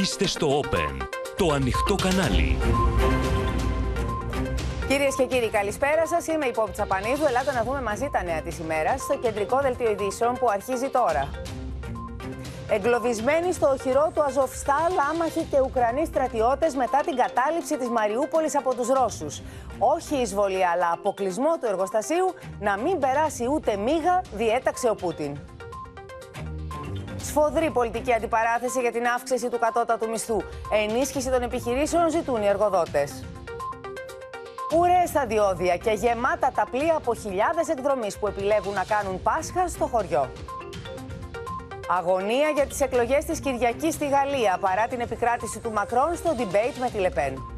Είστε στο Open, το ανοιχτό κανάλι. Κυρίες και κύριοι, καλησπέρα σας. Είμαι η Πόπη Τσαπανίδου. Ελάτε να δούμε μαζί τα νέα της ημέρας στο κεντρικό δελτίο ειδήσεων που αρχίζει τώρα. Εγκλωβισμένοι στο οχυρό του Αζοφστάλ, άμαχοι και Ουκρανοί στρατιώτες μετά την κατάληψη της Μαριούπολης από τους Ρώσους. Όχι εισβολή, αλλά αποκλεισμό του εργοστασίου να μην περάσει ούτε μίγα, διέταξε ο Πούτιν. Σφοδρή πολιτική αντιπαράθεση για την αύξηση του κατώτατου μισθού. Ενίσχυση των επιχειρήσεων ζητούν οι εργοδότες. Ουρέ στα διόδια και γεμάτα τα πλοία από χιλιάδες εκδρομής που επιλέγουν να κάνουν Πάσχα στο χωριό. Αγωνία για τις εκλογές της Κυριακής στη Γαλλία παρά την επικράτηση του Μακρόν στο debate με τη Λεπέν.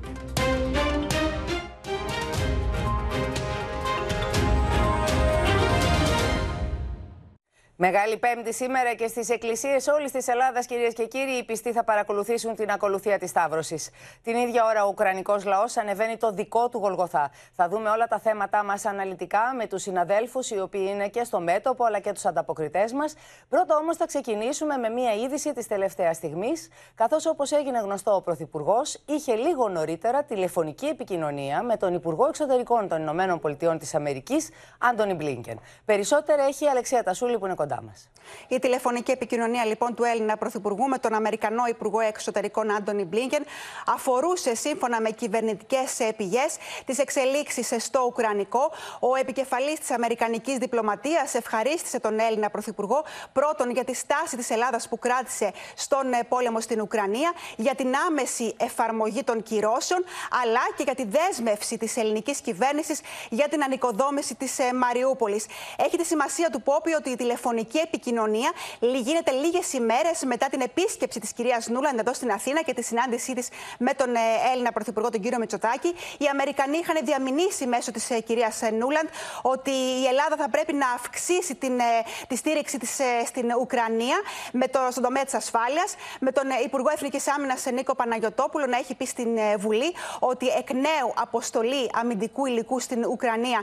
Μεγάλη Πέμπτη σήμερα και στις εκκλησίες όλης της Ελλάδας, κυρίες και κύριοι, οι πιστοί θα παρακολουθήσουν την ακολουθία της Σταύρωσης. Την ίδια ώρα, ο Ουκρανικός λαός ανεβαίνει το δικό του Γολγοθά. Θα δούμε όλα τα θέματά μας αναλυτικά με τους συναδέλφους, οι οποίοι είναι και στο μέτωπο, αλλά και τους ανταποκριτές μας. Πρώτα όμως θα ξεκινήσουμε με μία είδηση της τελευταίας στιγμής, καθώς όπως έγινε γνωστό, ο Πρωθυπουργός είχε λίγο νωρίτερα τηλεφωνική επικοινωνία με τον Υπουργό Εξωτερικών των Ηνωμένων Πολιτειών της Αμερικής, Άντωνι Μπλίνκεν. Περισσότερα έχει η Αλεξία Τασούλη που είναι κοντά μας. Η τηλεφωνική επικοινωνία λοιπόν του Έλληνα Πρωθυπουργού με τον Αμερικανό Υπουργό Εξωτερικών Άντωνι Μπλίνκεν αφορούσε σύμφωνα με κυβερνητικές πηγέ τις εξελίξεις στο Ουκρανικό. Ο επικεφαλής της Αμερικανικής Διπλωματίας ευχαρίστησε τον Έλληνα Πρωθυπουργό πρώτον για τη στάση της Ελλάδας που κράτησε στον ε, πόλεμο στην Ουκρανία, για την άμεση εφαρμογή των κυρώσεων, αλλά και για τη δέσμευση της ελληνικής κυβέρνησης για την ανοικοδόμηση της ε, Μαριούπολης. Έχει τη σημασία του Πόπη ότι η τηλεφωνική τηλεφωνική επικοινωνία γίνεται λίγες ημέρες μετά την επίσκεψη της κυρίας Νούλαντ εδώ στην Αθήνα και τη συνάντησή της με τον ε, Έλληνα Πρωθυπουργό, τον κύριο Μητσοτάκη. Οι Αμερικανοί είχαν διαμηνήσει μέσω της ε, κυρίας Νούλαντ ότι η Ελλάδα θα πρέπει να αυξήσει την, ε, τη στήριξη της στην Ουκρανία με το, στον τομέα της ασφάλειας. Με τον Υπουργό Εθνικής Άμυνας Νίκο Παναγιοτόπουλο να έχει πει στην Βουλή ότι εκ νέου αποστολή αμυντικού υλικού στην Ουκρανία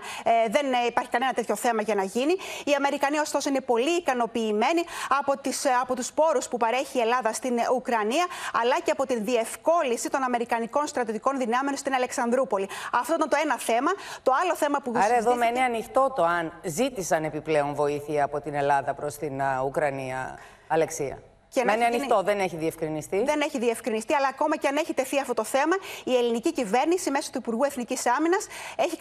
δεν υπάρχει κανένα τέτοιο θέμα για να γίνει. Οι Αμερικανοί, ωστόσο, είναι πολύ ικανοποιημένοι από, τις, από τους πόρους που παρέχει η Ελλάδα στην Ουκρανία, αλλά και από τη διευκόλυνση των Αμερικανικών στρατιωτικών δυνάμεων στην Αλεξανδρούπολη. Αυτό ήταν το ένα θέμα. Το άλλο θέμα που Άρα εδώ μένει ανοιχτό το αν ζήτησαν επιπλέον βοήθεια από την Ελλάδα προς την Ουκρανία, Αλεξία. Και Μένει ανοιχτό, δεν έχει διευκρινιστεί. Δεν έχει διευκρινιστεί, αλλά ακόμα και αν έχει τεθεί αυτό το θέμα, η ελληνική κυβέρνηση μέσω του Υπουργού Εθνικής Άμυνας έχει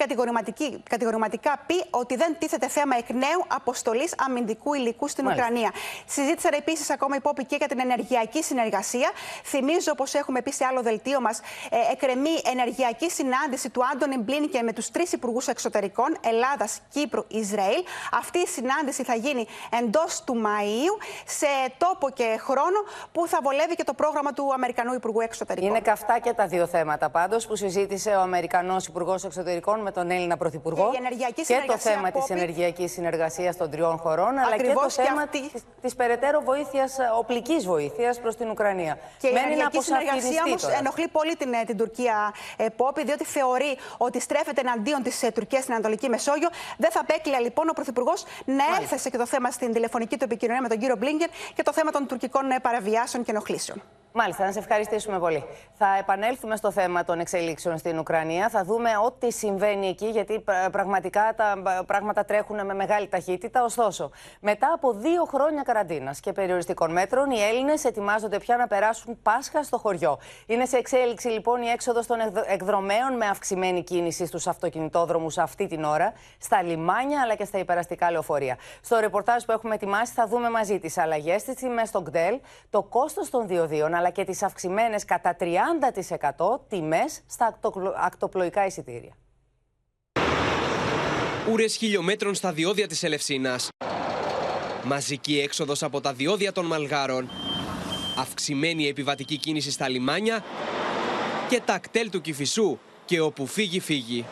κατηγορηματικά πει ότι δεν τίθεται θέμα εκ νέου αποστολής αμυντικού υλικού στην Μάλιστα. Ουκρανία. Συζήτησαν επίσης ακόμα υπόπη και για την ενεργειακή συνεργασία. Θυμίζω, όπως έχουμε πει σε άλλο δελτίο μας, ε, εκρεμεί ενεργειακή συνάντηση του Άντωνι Μπλίνικε με τους τρεις υπουργούς εξωτερικών Ελλάδας, Κύπρου, Ισραήλ. Αυτή η συνάντηση θα γίνει εντός του Μαΐου σε τόπο και χρόνο που θα βολεύει και το πρόγραμμα του Αμερικανού Υπουργού Εξωτερικών. Είναι καυτά και τα δύο θέματα πάντως που συζήτησε ο Αμερικανός Υπουργός Εξωτερικών με τον Έλληνα Πρωθυπουργό. Και, και το θέμα της ενεργειακής συνεργασίας των τριών χωρών, αλλά και το θέμα αυτή... της περαιτέρω βοήθειας, οπλικής βοήθειας προς την Ουκρανία. Και Μένει η ενεργειακή συνεργασία όμως ενοχλεί πολύ την, ε, την Τουρκία, ε, Πόπη, διότι θεωρεί ότι στρέφεται εναντίον της ε, Τουρκίας στην Ανατολική Μεσόγειο. Δεν θα απέκλεια λοιπόν ο Πρωθυπουργός να έθεσε και το θέμα στην τηλεφωνική του επικοινωνία με τον κύριο Μπλίνγκερ και το θέμα των τουρκικών πολιτικών παραβιάσεων και ενοχλήσεων. Μάλιστα, να σε ευχαριστήσουμε πολύ. Θα επανέλθουμε στο θέμα των εξελίξεων στην Ουκρανία. Θα δούμε ό,τι συμβαίνει εκεί, γιατί πραγματικά τα πράγματα τρέχουν με μεγάλη ταχύτητα. Ωστόσο, μετά από δύο χρόνια καραντίνας και περιοριστικών μέτρων, οι Έλληνες ετοιμάζονται πια να περάσουν Πάσχα στο χωριό. Είναι σε εξέλιξη λοιπόν η έξοδος των εκδρομέων με αυξημένη κίνηση στους αυτοκινητόδρομους αυτή την ώρα, στα λιμάνια αλλά και στα υπεραστικά λεωφορεία. Στο ρεπορτάζ που έχουμε ετοιμάσει, θα δούμε μαζί τις αλλαγές στι τιμέ στο ΚΔΕΛ, το κόστος των διοδίων αλλά και τις αυξημένες κατά 30% τιμές στα ακτοπλοϊκά εισιτήρια. Ούρες χιλιόμετρων στα διόδια της Ελευσίνας. Μαζική έξοδος από τα διόδια των Μαλγάρων. Αυξημένη επιβατική κίνηση στα λιμάνια και τα κτέλ του Κηφισού και όπου φύγει φύγει.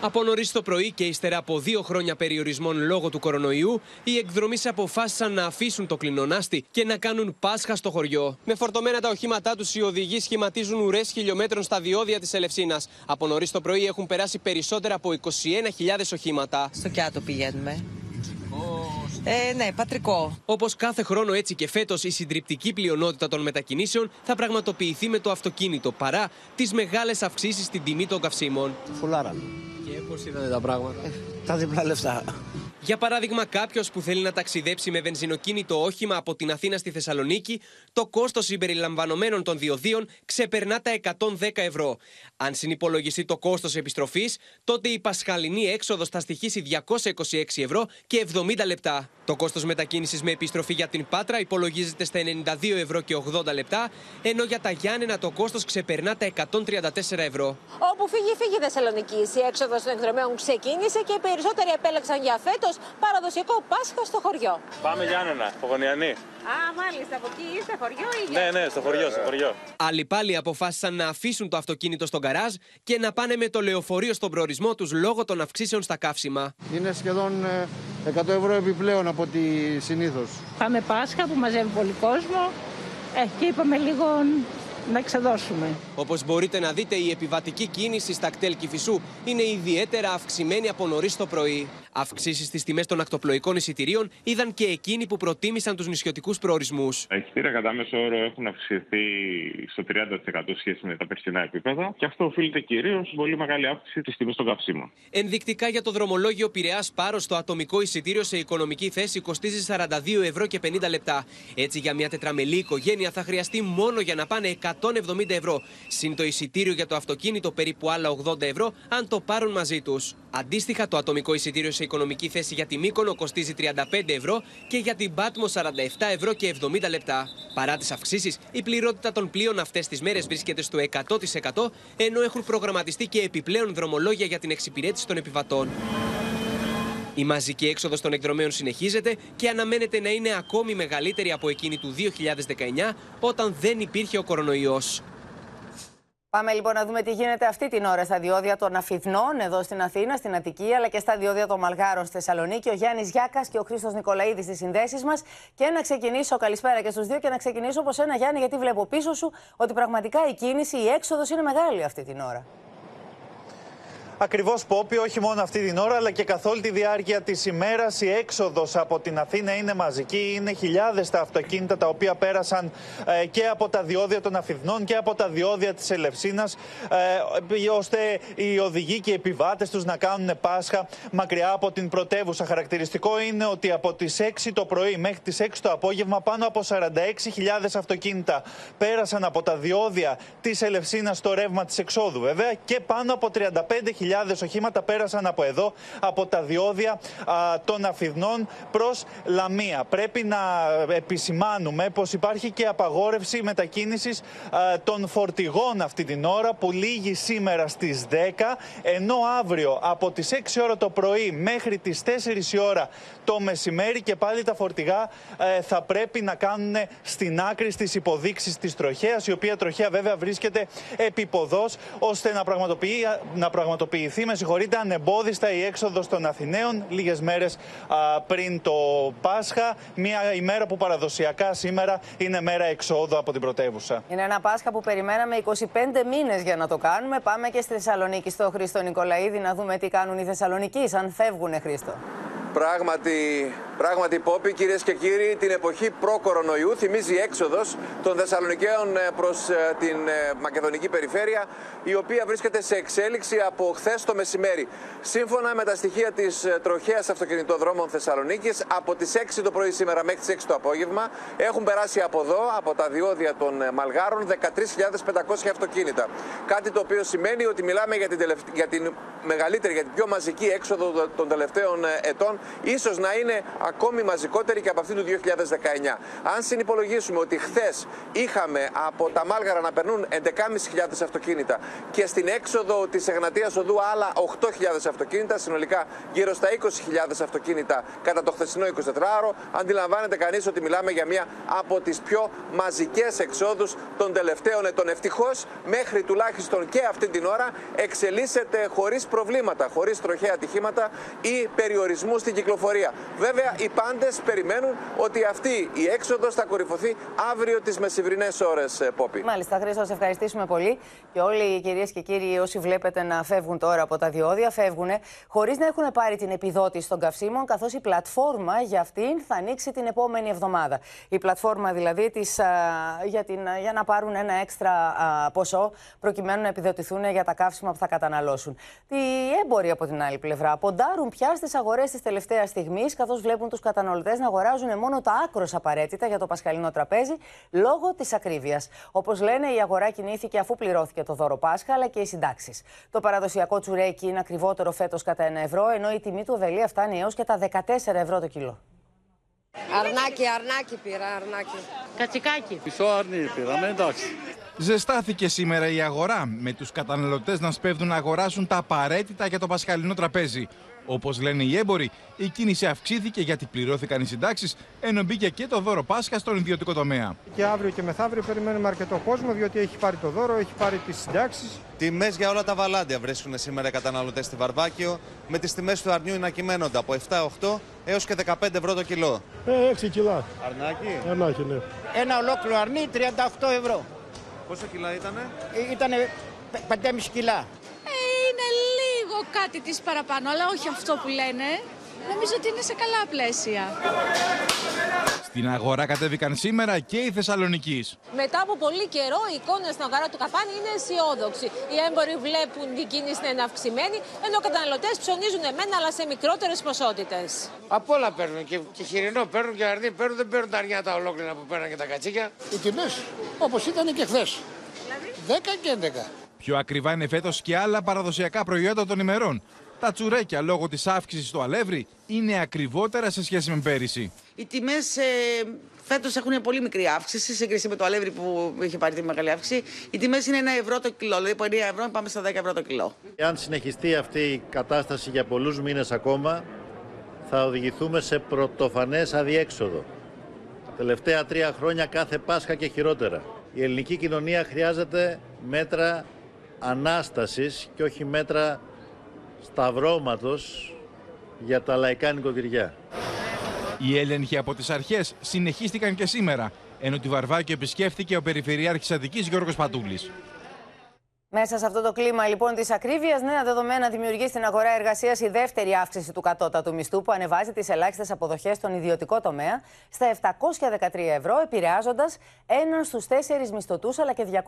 Από νωρίς το πρωί και ύστερα από δύο χρόνια περιορισμών λόγω του κορονοϊού, οι εκδρομή αποφάσισαν να αφήσουν το κλινονάστη και να κάνουν Πάσχα στο χωριό. Με φορτωμένα τα οχήματά τους, οι οδηγοί σχηματίζουν ουρές χιλιόμετρων στα διόδια της Ελευσίνας. Από νωρίς το πρωί έχουν περάσει περισσότερα από 21.000 οχήματα. Στο Κιάτο πηγαίνουμε. Ε, ναι, πατρικό. Όπως κάθε χρόνο, έτσι και φέτος, η συντριπτική πλειονότητα των μετακινήσεων θα πραγματοποιηθεί με το αυτοκίνητο παρά τις μεγάλες αυξήσεις στην τιμή των καυσίμων. Φουλάραν. Και πώς είδατε τα πράγματα. Ε, τα διπλά λεφτά. Για παράδειγμα, κάποιος που θέλει να ταξιδέψει με βενζινοκίνητο όχημα από την Αθήνα στη Θεσσαλονίκη, το κόστος συμπεριλαμβανομένων των διοδίων ξεπερνά τα 110 ευρώ. Αν συνυπολογιστεί το κόστος επιστροφής, τότε η πασχαλινή έξοδος θα στοιχήσει 226 ευρώ και 70 λεπτά. Το κόστος μετακίνησης με επιστροφή για την Πάτρα υπολογίζεται στα 92 ευρώ και 80 λεπτά, ενώ για τα Γιάννενα το κόστος ξεπερνά τα 134 ευρώ. Όπου φύγει, φύγει η Θεσσαλονίκη. Η έξοδος των εκδρομέων ξεκίνησε και οι περισσότεροι επέλεξαν για φέτος παραδοσιακό Πάσχα στο χωριό. Πάμε Γιάννενα, Πογονιανή. Α, μάλιστα, από εκεί είστε χωριό ή Ναι, ναι, στο χωριό, στο χωριό. Άλλοι πάλι αποφάσισαν να αφήσουν το αυτοκίνητο στον καράζ και να πάνε με το λεωφορείο στον προορισμό τους λόγω των αυξήσεων στα καύσιμα. Είναι σχεδόν ε, 100 ευρώ επιπλέον από ό,τι συνήθως. Πάμε Πάσχα που μαζεύει πολύ κόσμο ε, και είπαμε λίγο να ξεδώσουμε. Όπως μπορείτε να δείτε, η επιβατική κίνηση στα κτέλ Κηφισού είναι ιδιαίτερα αυξημένη από νωρίς το πρωί. Αυξήσεις στις τιμές των ακτοπλοϊκών εισιτηρίων είδαν και εκείνοι που προτίμησαν τους νησιωτικούς προορισμούς. Τα εισιτήρια κατά μέσο όρο έχουν αυξηθεί στο 30% σχέση με τα περσινά επίπεδα και αυτό οφείλεται κυρίως στην πολύ μεγάλη αύξηση της τιμής των καυσίμων. Ενδεικτικά για το δρομολόγιο Πειραιά Πάρο, το ατομικό εισιτήριο σε οικονομική θέση κοστίζει 42 ευρώ και 50 λεπτά. Έτσι, για μια τετραμελή οικογένεια θα χρειαστεί μόνο για να πάνε 170 ευρώ. Συν το εισιτήριο για το αυτοκίνητο περίπου άλλα 80 ευρώ, αν το πάρουν μαζί τους. Αντίστοιχα, το ατομικό εισιτήριο σε οικονομική θέση για τη Μύκονο κοστίζει 35 ευρώ και για την Πάτμο 47 ευρώ και 70 λεπτά. Παρά τις αυξήσεις, η πληρότητα των πλοίων αυτές τις μέρες βρίσκεται στο 100% ενώ έχουν προγραμματιστεί και επιπλέον δρομολόγια για την εξυπηρέτηση των επιβατών. Η μαζική έξοδος των εκδρομέων συνεχίζεται και αναμένεται να είναι ακόμη μεγαλύτερη από εκείνη του 2019 όταν δεν υπήρχε ο κορονοϊός. Πάμε λοιπόν να δούμε τι γίνεται αυτή την ώρα στα διόδια των Αφιθνών εδώ στην Αθήνα, στην Αττική, αλλά και στα διόδια των Μαλγάρων στη Θεσσαλονίκη. Ο Γιάννης Γιάκας και ο Χρήστος Νικολαίδης στις συνδέσεις μας. Και να ξεκινήσω, καλησπέρα και στους δύο, και να ξεκινήσω όπως ένα Γιάννη, γιατί βλέπω πίσω σου ότι πραγματικά η κίνηση, η έξοδος είναι μεγάλη αυτή την ώρα. Ακριβώς, Πόπι, όχι μόνο αυτή την ώρα, αλλά και καθ' όλη τη διάρκεια της ημέρας. Η έξοδος από την Αθήνα είναι μαζική. Είναι χιλιάδες τα αυτοκίνητα τα οποία πέρασαν ε, και από τα διόδια των Αφιδνών και από τα διόδια της Ελευσίνας, ε, ώστε οι οδηγοί και οι επιβάτες τους να κάνουν Πάσχα μακριά από την πρωτεύουσα. Χαρακτηριστικό είναι ότι από τις 6 το πρωί μέχρι τις 6 το απόγευμα πάνω από 46.000 αυτοκίνητα πέρασαν από τα διόδια της Ελευσίνας στο ρεύμα της εξόδου, βέβαια, και πάνω από 35.000 οχήματα πέρασαν από εδώ, από τα διόδια α, των Αφιδνών προς Λαμία. Πρέπει να επισημάνουμε πως υπάρχει και απαγόρευση μετακίνησης των φορτηγών αυτή την ώρα που λύγει σήμερα στις 10, ενώ αύριο από τις 6 ώρα το πρωί μέχρι τις 4 η ώρα το μεσημέρι και πάλι τα φορτηγά ε, θα πρέπει να κάνουν στην άκρη στις υποδείξεις της τροχέας, η οποία τροχέα βέβαια βρίσκεται επίποδο, ώστε να πραγματοποιεί, να πραγματοποιηθεί με συγχωρείτε, ανεμπόδιστα η έξοδος των Αθηναίων λίγες μέρες πριν το Πάσχα. Μια ημέρα που παραδοσιακά σήμερα είναι μέρα εξόδου από την πρωτεύουσα. Είναι ένα Πάσχα που περιμέναμε 25 μήνες για να το κάνουμε. Πάμε και στη Θεσσαλονίκη στο Χρήστο Νικολαίδη να δούμε τι κάνουν οι Θεσσαλονικοί, αν φεύγουν, Χρήστο. Πράγματι, πράγματι Πόπη, κυρίες και κύριοι, την εποχή προ-κορονοϊού θυμίζει η έξοδος των Θεσσαλονικαίων ε, προς ε, την ε, Μακεδονική περιφέρεια, η οποία βρίσκεται σε εξέλιξη από χθες το μεσημέρι. Σύμφωνα με τα στοιχεία της τροχέας αυτοκινητοδρόμων Θεσσαλονίκης, από τις 6 το πρωί σήμερα μέχρι τις 6 το απόγευμα έχουν περάσει από εδώ, από τα διόδια των Μαλγάρων, 13.500 αυτοκίνητα. Κάτι το οποίο σημαίνει ότι μιλάμε για την, για την μεγαλύτερη, για την πιο μαζική έξοδο των τελευταίων ετών ίσως να είναι ακόμη μαζικότερη και από αυτή του 2019. Αν συνυπολογίσουμε ότι χθες είχαμε από τα Μάλγαρα να περνούν 11.500 αυτοκίνητα και στην έξοδο της Εγνατίας Οδού άλλα 8.000 αυτοκίνητα, συνολικά γύρω στα 20.000 αυτοκίνητα κατά το χθεσινό 24ωρο, αντιλαμβάνεται κανείς ότι μιλάμε για μία από τις πιο μαζικές εξόδους των τελευταίων ετών. Ευτυχώς, μέχρι τουλάχιστον και αυτή την ώρα εξελίσσεται χωρίς προβλήματα, χωρίς τροχαία ατυχήματα ή περιορισμού στην κυκλοφορία. Βέβαια, οι πάντες περιμένουν ότι αυτή η έξοδος θα κορυφωθεί αύριο τις μεσημβρινές ώρες, Πόπι. Μάλιστα, Χρήστο, σα ευχαριστήσουμε πολύ. Και όλοι οι κυρίες και κύριοι, όσοι βλέπετε να φεύγουν τώρα από τα διόδια, φεύγουν χωρίς να έχουν πάρει την επιδότηση των καυσίμων, καθώς η πλατφόρμα για αυτήν θα ανοίξει την επόμενη εβδομάδα. Η πλατφόρμα δηλαδή της, α, για, την, για να πάρουν ένα έξτρα α, ποσό προκειμένου να επιδοτηθούν για τα καύσιμα που θα καταναλώσουν. Οι έμποροι από την άλλη πλευρά ποντάρουν πια στις αγορές της τελευταίας στιγμής, καθώς βλέπουν τους καταναλωτές να αγοράζουν μόνο τα άκρος απαραίτητα για το πασχαλινό τραπέζι λόγω της ακρίβειας. Όπως λένε, η αγορά κινήθηκε αφού πληρώθηκε το δώρο Πάσχα αλλά και οι συντάξεις. Το παραδοσιακό τσουρέκι είναι ακριβότερο φέτος κατά 1 ευρώ, ενώ η τιμή του οβελία φτάνει έως και τα 14 ευρώ το κιλό. Αρνάκι, αρνάκι πήρα, αρνάκι. Κατσικάκι. Μισό αρνί πήραμε, εντάξει. Ζεστάθηκε σήμερα η αγορά, με τους καταναλωτές να σπέβδουν να αγοράσουν τα απαραίτητα για το πασχαλινό τραπέζι. Όπως λένε οι έμποροι, η κίνηση αυξήθηκε γιατί πληρώθηκαν οι συντάξεις, ενώ μπήκε και το δώρο Πάσχα στον ιδιωτικό τομέα. Και αύριο και μεθαύριο περιμένουμε αρκετό κόσμο, διότι έχει πάρει το δώρο, έχει πάρει τις συντάξεις. Τιμές για όλα τα βαλάντια βρίσκουν σήμερα οι καταναλωτές στη Βαρβάκιο, με τις τιμές του αρνιού να κυμαίνονται από 7-8 έως και 15 ευρώ το κιλό. Ε, 6 κιλά. Αρνάκι. Αρνάκι, ναι. Ένα ολόκληρο αρνί 38 ευρώ. Πόσα κιλά ήτανε; Ήτανε 5,5 κιλά. Ε, είναι λίγο κάτι της παραπάνω, αλλά όχι αυτό που λένε. Νομίζω ότι είναι σε καλά πλαίσια. Στην αγορά κατέβηκαν σήμερα και οι Θεσσαλονίκη. Μετά από πολύ καιρό, η εικόνα στην αγορά του Καπάνη είναι αισιόδοξη. Οι έμποροι βλέπουν την κίνηση να είναι αυξημένη, ενώ οι καταναλωτές ψωνίζουν εμένα, αλλά σε μικρότερες ποσότητες. Από όλα παίρνουν και, και χοιρινό παίρνουν και αρνί παίρνουν, δεν παίρνουν τα αρνιά τα ολόκληρα που παίρνουν και τα κατσίκια. Οι τιμές όπως ήταν και χθες. 10 και 11. Πιο ακριβά είναι φέτος και άλλα παραδοσιακά προϊόντα των ημερών. Τα τσουρέκια λόγω της αύξησης στο αλεύρι είναι ακριβότερα σε σχέση με πέρυσι. Οι τιμές ε, φέτος έχουν πολύ μικρή αύξηση σε σύγκριση με το αλεύρι που είχε πάρει τη μεγάλη αύξηση. Οι τιμές είναι 1 ευρώ το κιλό, δηλαδή από 9 ευρώ πάμε στα 10 ευρώ το κιλό. Αν συνεχιστεί αυτή η κατάσταση για πολλούς μήνες ακόμα, θα οδηγηθούμε σε πρωτοφανές αδιέξοδο. Τελευταία τρία χρόνια κάθε Πάσχα και χειρότερα. Η ελληνική κοινωνία χρειάζεται μέτρα ανάστασης και όχι μέτρα σταυρώματος για τα λαϊκά νοικοκυριά. Οι έλεγχοι από τις αρχές συνεχίστηκαν και σήμερα, ενώ τη Βαρβάκιο επισκέφθηκε ο Περιφερειάρχης Αττικής Γιώργος Πατούλης. Μέσα σε αυτό το κλίμα λοιπόν της ακρίβειας, νέα δεδομένα δημιουργεί στην αγορά εργασίας η δεύτερη αύξηση του κατώτατου μισθού που ανεβάζει τις ελάχιστες αποδοχές στον ιδιωτικό τομέα στα 713 ευρώ, επηρεάζοντας έναν στους τέσσερις μισθωτούς αλλά και 200.000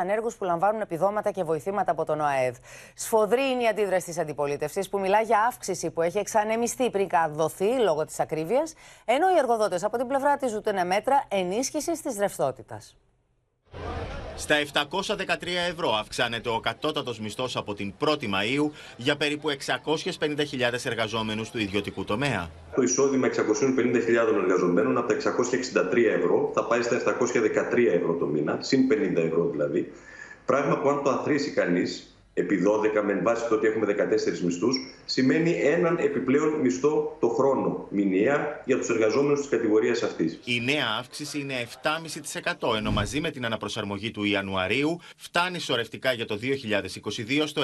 ανέργους που λαμβάνουν επιδόματα και βοηθήματα από τον ΟΑΕΔ. Σφοδρή είναι η αντίδραση της αντιπολίτευσης που μιλά για αύξηση που έχει εξανεμιστεί πριν καδοθεί λόγω της ακρίβειας, ενώ οι εργοδότες από την πλευρά της ζητούν μέτρα ενίσχυσης της ρευστότητας. Στα 713 ευρώ αυξάνεται ο κατώτατος μισθός από την 1η Μαΐου για περίπου 650.000 εργαζόμενους του ιδιωτικού τομέα. Το εισόδημα 650.000 εργαζομένων από τα 663 ευρώ θα πάει στα 713 ευρώ το μήνα, συν 50 ευρώ δηλαδή. Πράγμα που αν το αθροίσει κανείς επί 12 με βάση το ότι έχουμε 14 μισθούς, σημαίνει έναν επιπλέον μισθό το χρόνο μηνιαία για τους εργαζόμενους της κατηγορίας αυτής. Η νέα αύξηση είναι 7,5% ενώ μαζί με την αναπροσαρμογή του Ιανουαρίου φτάνει σωρευτικά για το 2022 στο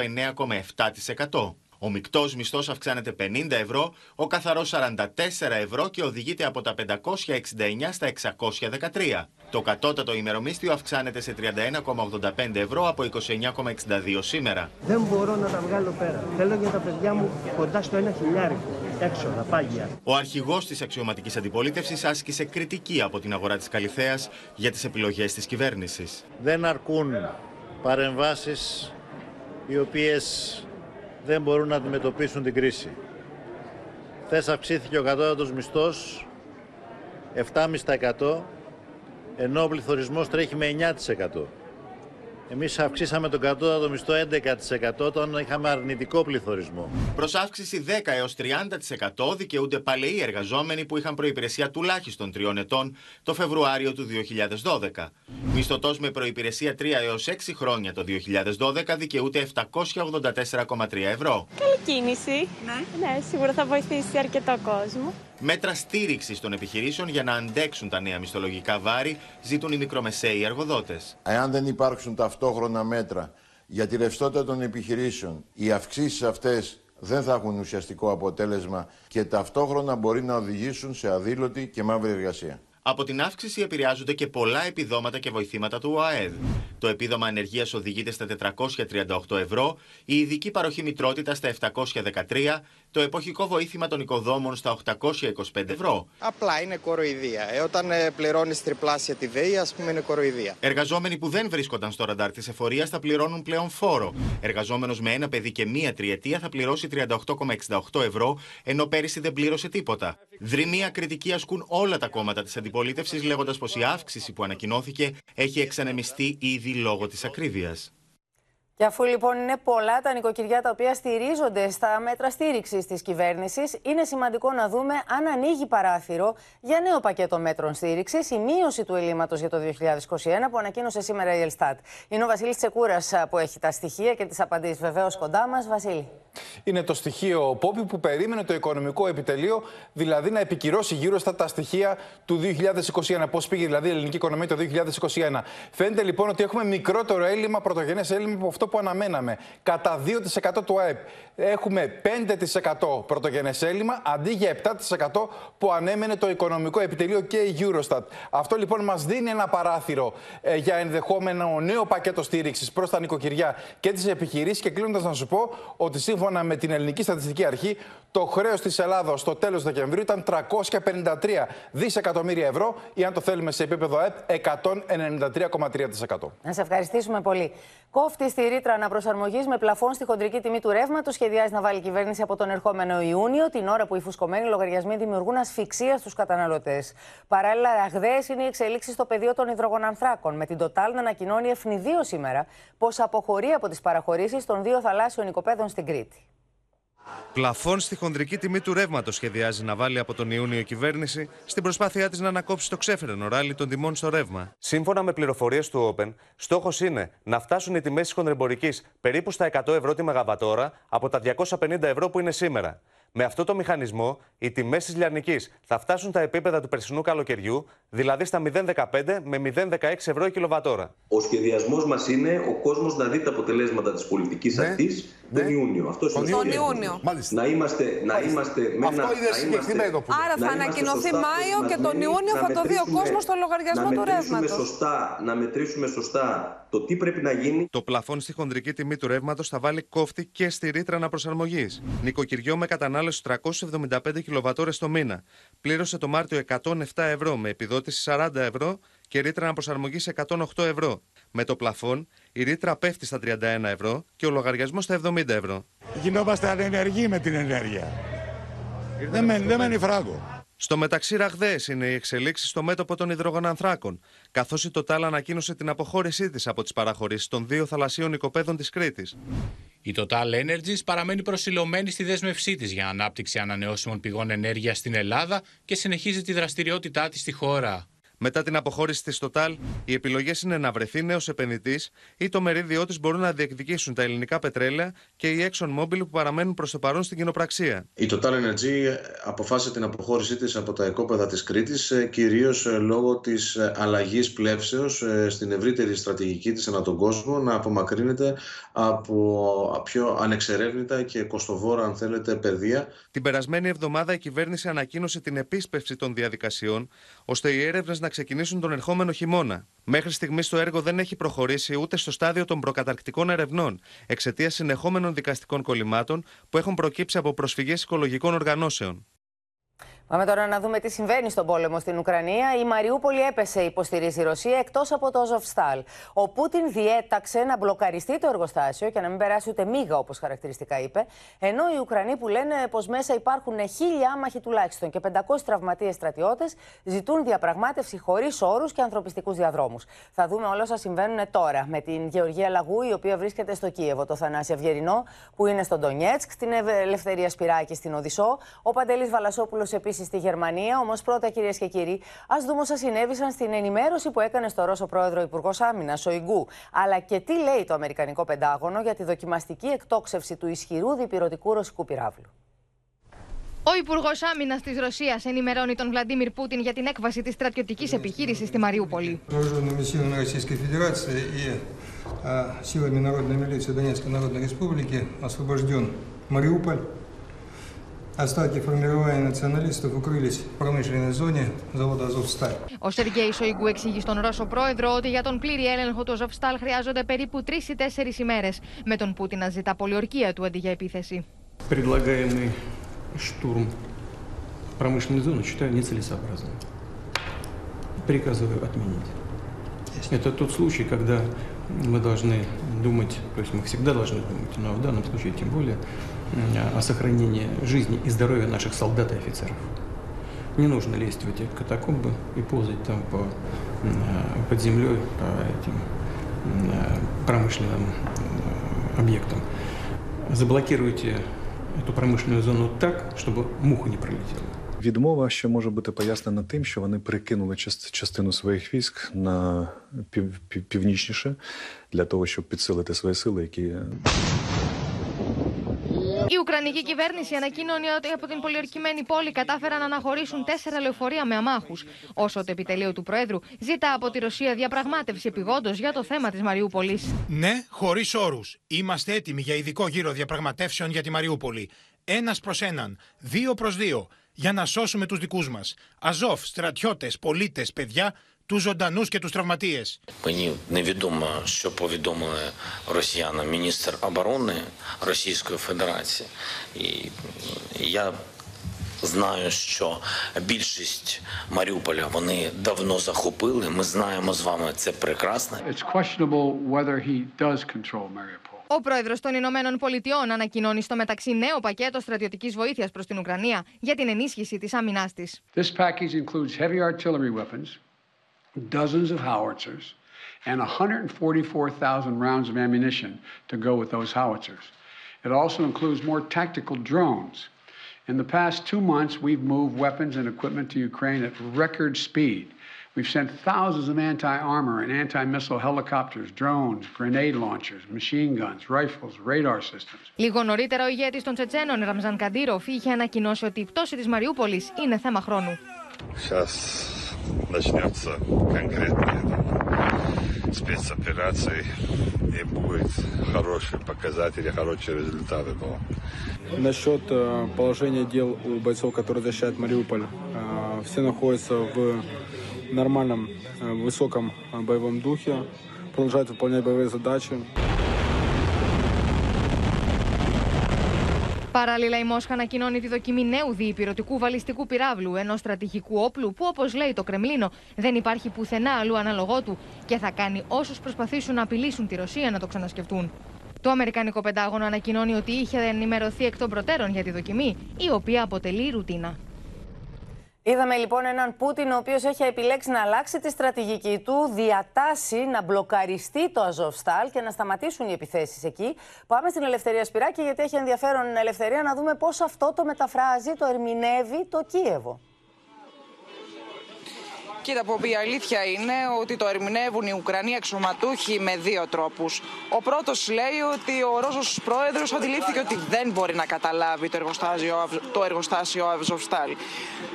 9,7%. Ο μεικτός μισθός αυξάνεται 50 ευρώ, ο καθαρός 44 ευρώ και οδηγείται από τα 569 στα 613. Το κατώτατο ημερομίσθιο αυξάνεται σε 31,85 ευρώ από 29,62 σήμερα. Δεν μπορώ να τα βγάλω πέρα. Θέλω για τα παιδιά μου κοντά στο ένα χιλιάρικο. Έξοδα, πάγια. Ο αρχηγός της αξιωματικής αντιπολίτευσης άσκησε κριτική από την αγορά της Καλιθέα για τις επιλογές της κυβέρνησης. Δεν αρκούν παρεμβάσεις οι οποίες δεν μπορούν να αντιμετωπίσουν την κρίση. Χθες αυξήθηκε ο κατώτατος μισθός 7,5% ενώ ο πληθωρισμός τρέχει με 9%. Εμείς αυξήσαμε τον κατώτατο μισθό 11% όταν είχαμε αρνητικό πληθωρισμό. Προς αύξηση 10 έως 30% δικαιούνται παλαιοί εργαζόμενοι που είχαν προϋπηρεσία τουλάχιστον τριών ετών το Φεβρουάριο του 2012. Μισθωτός με προϋπηρεσία 3 έως 6 χρόνια το 2012 δικαιούται 784,3 ευρώ. Καλή κίνηση. Ναι. ναι, σίγουρα θα βοηθήσει αρκετό κόσμο. Μέτρα στήριξης των επιχειρήσεων για να αντέξουν τα νέα μισθολογικά βάρη ζητούν οι μικρομεσαίοι εργοδότες. Εάν δεν υπάρξουν ταυτόχρονα μέτρα για τη ρευστότητα των επιχειρήσεων, οι αυξήσεις αυτές δεν θα έχουν ουσιαστικό αποτέλεσμα και ταυτόχρονα μπορεί να οδηγήσουν σε αδήλωτη και μαύρη εργασία. Από την αύξηση επηρεάζονται και πολλά επιδόματα και βοηθήματα του ΟΑΕΔ. Το επίδομα ανεργίας οδηγείται στα 438 ευρώ, η ειδική παροχή μητρότητα στα 713, το εποχικό βοήθημα των οικοδόμων στα 825 ευρώ. Απλά είναι κοροϊδία. Ε, όταν ε, πληρώνεις τριπλάσια τη ΔΕΗ, ας πούμε, είναι κοροϊδία. Εργαζόμενοι που δεν βρίσκονταν στο ραντάρ της εφορίας θα πληρώνουν πλέον φόρο. Εργαζόμενος με ένα παιδί και μία τριετία θα πληρώσει 38,68 ευρώ, ενώ πέρυσι δεν πλήρωσε τίποτα. Δρυμία κριτική ασκούν όλα τα κόμματα της αντιπολίτευσης, λέγοντας πως η αύξηση που ανακοινώθηκε έχει εξανεμιστεί ήδη λόγω της ακρίβειας. Και αφού λοιπόν είναι πολλά τα νοικοκυριά τα οποία στηρίζονται στα μέτρα στήριξης της κυβέρνησης, είναι σημαντικό να δούμε αν ανοίγει παράθυρο για νέο πακέτο μέτρων στήριξης, η μείωση του ελλείμματος για το 2021 που ανακοίνωσε σήμερα η Ελστάτ. Είναι ο Βασίλης Τσεκούρας που έχει τα στοιχεία και τις απαντήσεις βεβαίως κοντά μας. Βασίλη. Είναι το στοιχείο Πόπι που περίμενε το οικονομικό επιτελείο, δηλαδή να επικυρώσει γύρω στα τα στοιχεία του 2021. Πώς πήγε δηλαδή η ελληνική οικονομία το 2021. Φαίνεται λοιπόν ότι έχουμε μικρότερο έλλειμμα, πρωτογενές έλλειμμα από αυτό που αναμέναμε. Κατά 2% του ΑΕΠ. Έχουμε 5% πρωτογενές έλλειμμα αντί για 7% που ανέμενε το οικονομικό επιτελείο και η Eurostat. Αυτό λοιπόν μας δίνει ένα παράθυρο ε, για ενδεχόμενο νέο πακέτο στήριξης προς τα νοικοκυριά και τις επιχειρήσεις. Και κλείνοντας να σου πω ότι σύμφωνα με την Ελληνική Στατιστική Αρχή, το χρέος της Ελλάδα στο τέλος Δεκεμβρίου ήταν 353 δισεκατομμύρια ευρώ ή αν το θέλουμε σε επίπεδο ΑΕΠ 193,3%. Να σε ευχαριστήσουμε πολύ. Κόφτη στη ρήτρα αναπροσαρμογής με πλαφόν στη χοντρική τιμή του ρεύματος σχεδιάζει να βάλει η κυβέρνηση από τον ερχόμενο Ιούνιο, την ώρα που οι φουσκωμένοι λογαριασμοί δημιουργούν ασφυξία στους καταναλωτές. Παράλληλα, ραγδαίε είναι οι εξελίξει στο πεδίο των υδρογονανθράκων, με την Total να ανακοινώνει ευνηδίως σήμερα πως αποχωρεί από τις παραχωρήσεις των δύο θαλάσσιων οικοπαίδων στην Κρήτη. Πλαφόν στη χονδρική τιμή του ρεύματος σχεδιάζει να βάλει από τον Ιούνιο η κυβέρνηση στην προσπάθειά της να ανακόψει το ξέφερνο ράλι των τιμών στο ρεύμα. Σύμφωνα με πληροφορίες του Open, στόχος είναι να φτάσουν οι τιμές της χονδρεμπορικής περίπου στα 100 ευρώ τη μεγαβατόρα από τα 250 ευρώ που είναι σήμερα. Με αυτό το μηχανισμό, οι τιμές της λιανικής θα φτάσουν τα επίπεδα του περσινού καλοκαιριού, δηλαδή στα 0,15 με 0,16 ευρώ η κιλοβατόρα. Ο σχεδιασμός μας είναι ο κόσμος να δει τα αποτελέσματα της πολιτικής ναι, αυτής ναι. τον Ιούνιο. Αυτό είναι τον Ιούνιο. Να είμαστε, να είμαστε με ένα. Αυτό είναι συγκεκριμένο που Άρα θα ανακοινωθεί Μάιο και τον Ιούνιο θα το δει ο κόσμος στο λογαριασμό του ρεύματος. Να μετρήσουμε σωστά το τι πρέπει να γίνει. Το πλαφόν στη χονδρική τιμή του ρεύματος θα βάλει κόφτη και στη ρήτρα αναπροσαρμογή. Νοικοκυριό με κατανάλωση 375 κιλοβατόρες το μήνα. Πλήρωσε το Μάρτιο 107 ευρώ με επιδότηση 40 ευρώ και ρήτρα αναπροσαρμογή 108 ευρώ. Με το πλαφόν η ρήτρα πέφτει στα 31 ευρώ και ο λογαριασμός στα 70 ευρώ. Γινόμαστε ανενεργοί με την ενέργεια. Δεν μένει φράγκο. Στο μεταξύ, ραγδαίες είναι οι εξελίξεις στο μέτωπο των υδρογονανθράκων, καθώς η Total ανακοίνωσε την αποχώρησή της από τις παραχωρήσεις των δύο θαλασσίων οικοπαίδων της Κρήτης. Η Total Energies παραμένει προσιλωμένη στη δέσμευσή της για ανάπτυξη ανανεώσιμων πηγών ενέργειας στην Ελλάδα και συνεχίζει τη δραστηριότητά της στη χώρα. Μετά την αποχώρηση της Total, οι επιλογές είναι να βρεθεί νέος επενδυτής ή το μερίδιό της μπορούν να διεκδικήσουν τα ελληνικά πετρέλαια και η ExxonMobil που παραμένουν προς το παρόν στην κοινοπραξία. Η Total Energy αποφάσισε την αποχώρησή της από τα οικόπεδα της Κρήτης, ε, κυρίως ε, λόγω της ε, αλλαγής πλεύσεως στην ευρύτερη στρατηγική της ανά τον κόσμο να απομακρύνεται από πιο ανεξερεύνητα και κοστοβόρα, αν θέλετε, πεδία. Την περασμένη εβδομάδα η κυβέρνηση ανακοίνωσε την επίσπευση των διαδικασιών, ώστε οι έρευνες να ξεκινήσουν τον ερχόμενο χειμώνα. Μέχρι στιγμής το έργο δεν έχει προχωρήσει ούτε στο στάδιο των προκαταρκτικών ερευνών, εξαιτίας συνεχόμενων δικαστικών κολλημάτων που έχουν προκύψει από προσφυγές οικολογικών οργανώσεων. Πάμε τώρα να δούμε τι συμβαίνει στον πόλεμο στην Ουκρανία. Η Μαριούπολη έπεσε, υποστηρίζει η Ρωσία, εκτός από το Αζοφστάλ. Ο Πούτιν διέταξε να μπλοκαριστεί το εργοστάσιο και να μην περάσει ούτε μίγα, όπως χαρακτηριστικά είπε. Ενώ οι Ουκρανοί που λένε πως μέσα υπάρχουν χίλια άμαχοι τουλάχιστον και 500 τραυματίες στρατιώτες ζητούν διαπραγμάτευση χωρίς όρους και ανθρωπιστικούς διαδρόμους. Θα δούμε όλα όσα συμβαίνουν τώρα με την Γεωργία Λαγού, η οποία βρίσκεται στο Κίεβο, το Θανάση Αυγερινό, που είναι στο Ντονιέτσκ, την Ελευθερία Σπυράκη στην Οδυσσό, ο Παντελής Βαλασόπουλο επίσης στη Γερμανία. Όμω πρώτα, κυρίε και κύριοι, α δούμε όσα συνέβησαν στην ενημέρωση που έκανε στο Ρώσο πρόεδρο Υπουργό Άμυνα, ο Ιγκού. Αλλά και τι λέει το Αμερικανικό Πεντάγωνο για τη δοκιμαστική εκτόξευση του ισχυρού διπυρωτικού ρωσικού πυράβλου. Ο Υπουργό Άμυνα τη Ρωσία ενημερώνει τον Βλαντίμιρ Πούτιν για την έκβαση τη στρατιωτική επιχείρηση στη Μαριούπολη. Мариуполь. Остатки формирования националистов укрылись в промышленной зоне завода «Азовсталь». Ο Σεργέη Σοϊγκού εξηγεί στον Ρώσο πρόεδρο ότι για τον πλήρη έλεγχο του Αζοφστάλ χρειάζονται περίπου τρει ή τέσσερι ημέρε, με τον Πούτιν να ζητά πολιορκία του αντί για επίθεση. Предлагаемый штурм промышленной зоны считаю нецелесообразным. Приказываю отменить. Это тот случай, когда мы должны думать, то есть мы всегда должны думать, но в данном случае тем более, о сохранении жизни и здоровья наших солдат и офицеров. Не нужно лезть в эти катакомбы и ползать там по, под землей по этим промышленным объектам. Заблокируйте эту промышленную зону так, чтобы муха не пролетела. Відмова ще може бути пояснена тим, що вони перекинули частину своїх військ на пів, пів, північніше для того, щоб підсилити свої сили, які Η Ουκρανική κυβέρνηση ανακοίνωνε ότι από την πολιορκημένη πόλη κατάφεραν να αναχωρήσουν τέσσερα λεωφορεία με αμάχους. Όσο το επιτελείο του Προέδρου ζητά από τη Ρωσία διαπραγμάτευση επιγόντως για το θέμα της Μαριούπολης. Ναι, χωρίς όρους. Είμαστε έτοιμοι για ειδικό γύρο διαπραγματεύσεων για τη Μαριούπολη. Ένας προς έναν, δύο προς δύο, για να σώσουμε τους δικούς μας. Αζόφ, στρατιώτες, πολίτες, παιδιά, του ζωντανού και του τραυματίε. Мені невідомо, що повідомили росіянам міністр оборони Російської Федерації. І я знаю, що більшість Маріуполя вони давно захопили. Ми знаємо з вами це прекрасно. It's questionable whether he does control Mariupol. Ο πρόεδρο των Ηνωμένων Πολιτειών ανακοινώνει στο μεταξύ νέο πακέτο στρατιωτική βοήθεια προ την Ουκρανία για την ενίσχυση τη άμυνά τη. dozens of howitzers, and 144,000 rounds of ammunition to go with those howitzers. It also includes more tactical drones. In the past two months, we've moved weapons and equipment to Ukraine at record speed. We've sent thousands of anti armor and anti missile helicopters, drones, grenade launchers, machine guns, rifles, radar systems. Λίγο νωρίτερα, ο ηγέτη των Τσετσένων, Ραμζαν Καντήροφ, είχε ανακοινώσει ότι η πτώση τη Μαριούπολη είναι θέμα χρόνου. Σας начнется конкретные спецоперации и будет хорошие показатели, хорошие результаты. Но Насчет э, положения дел у бойцов, которые защищают Мариуполь, э, все находятся в нормальном, э, высоком э, боевом духе, продолжают выполнять боевые задачи. Παράλληλα, η Μόσχα ανακοινώνει τη δοκιμή νέου διυπηρωτικού βαλιστικού πυράβλου, ενός στρατηγικού όπλου που, όπως λέει το Κρεμλίνο, δεν υπάρχει πουθενά αλλού αναλογό του και θα κάνει όσους προσπαθήσουν να απειλήσουν τη Ρωσία να το ξανασκεφτούν. Το Αμερικανικό Πεντάγωνο ανακοινώνει ότι είχε ενημερωθεί εκ των προτέρων για τη δοκιμή, η οποία αποτελεί ρουτίνα. Είδαμε λοιπόν έναν Πούτιν ο οποίος έχει επιλέξει να αλλάξει τη στρατηγική του, διατάσει να μπλοκαριστεί το Αζοφστάλ και να σταματήσουν οι επιθέσεις εκεί. Πάμε στην Ελευθερία Σπυράκη, γιατί έχει ενδιαφέρον Ελευθερία να δούμε πώς αυτό το μεταφράζει, το ερμηνεύει το Κίεβο. Κοίτα, που η αλήθεια είναι ότι το ερμηνεύουν οι Ουκρανοί αξιωματούχοι με δύο τρόπους. Ο πρώτος λέει ότι ο Ρώσος πρόεδρος αντιλήφθηκε ότι δεν μπορεί να καταλάβει το εργοστάσιο, το εργοστάσιο Αβζοφστάλ.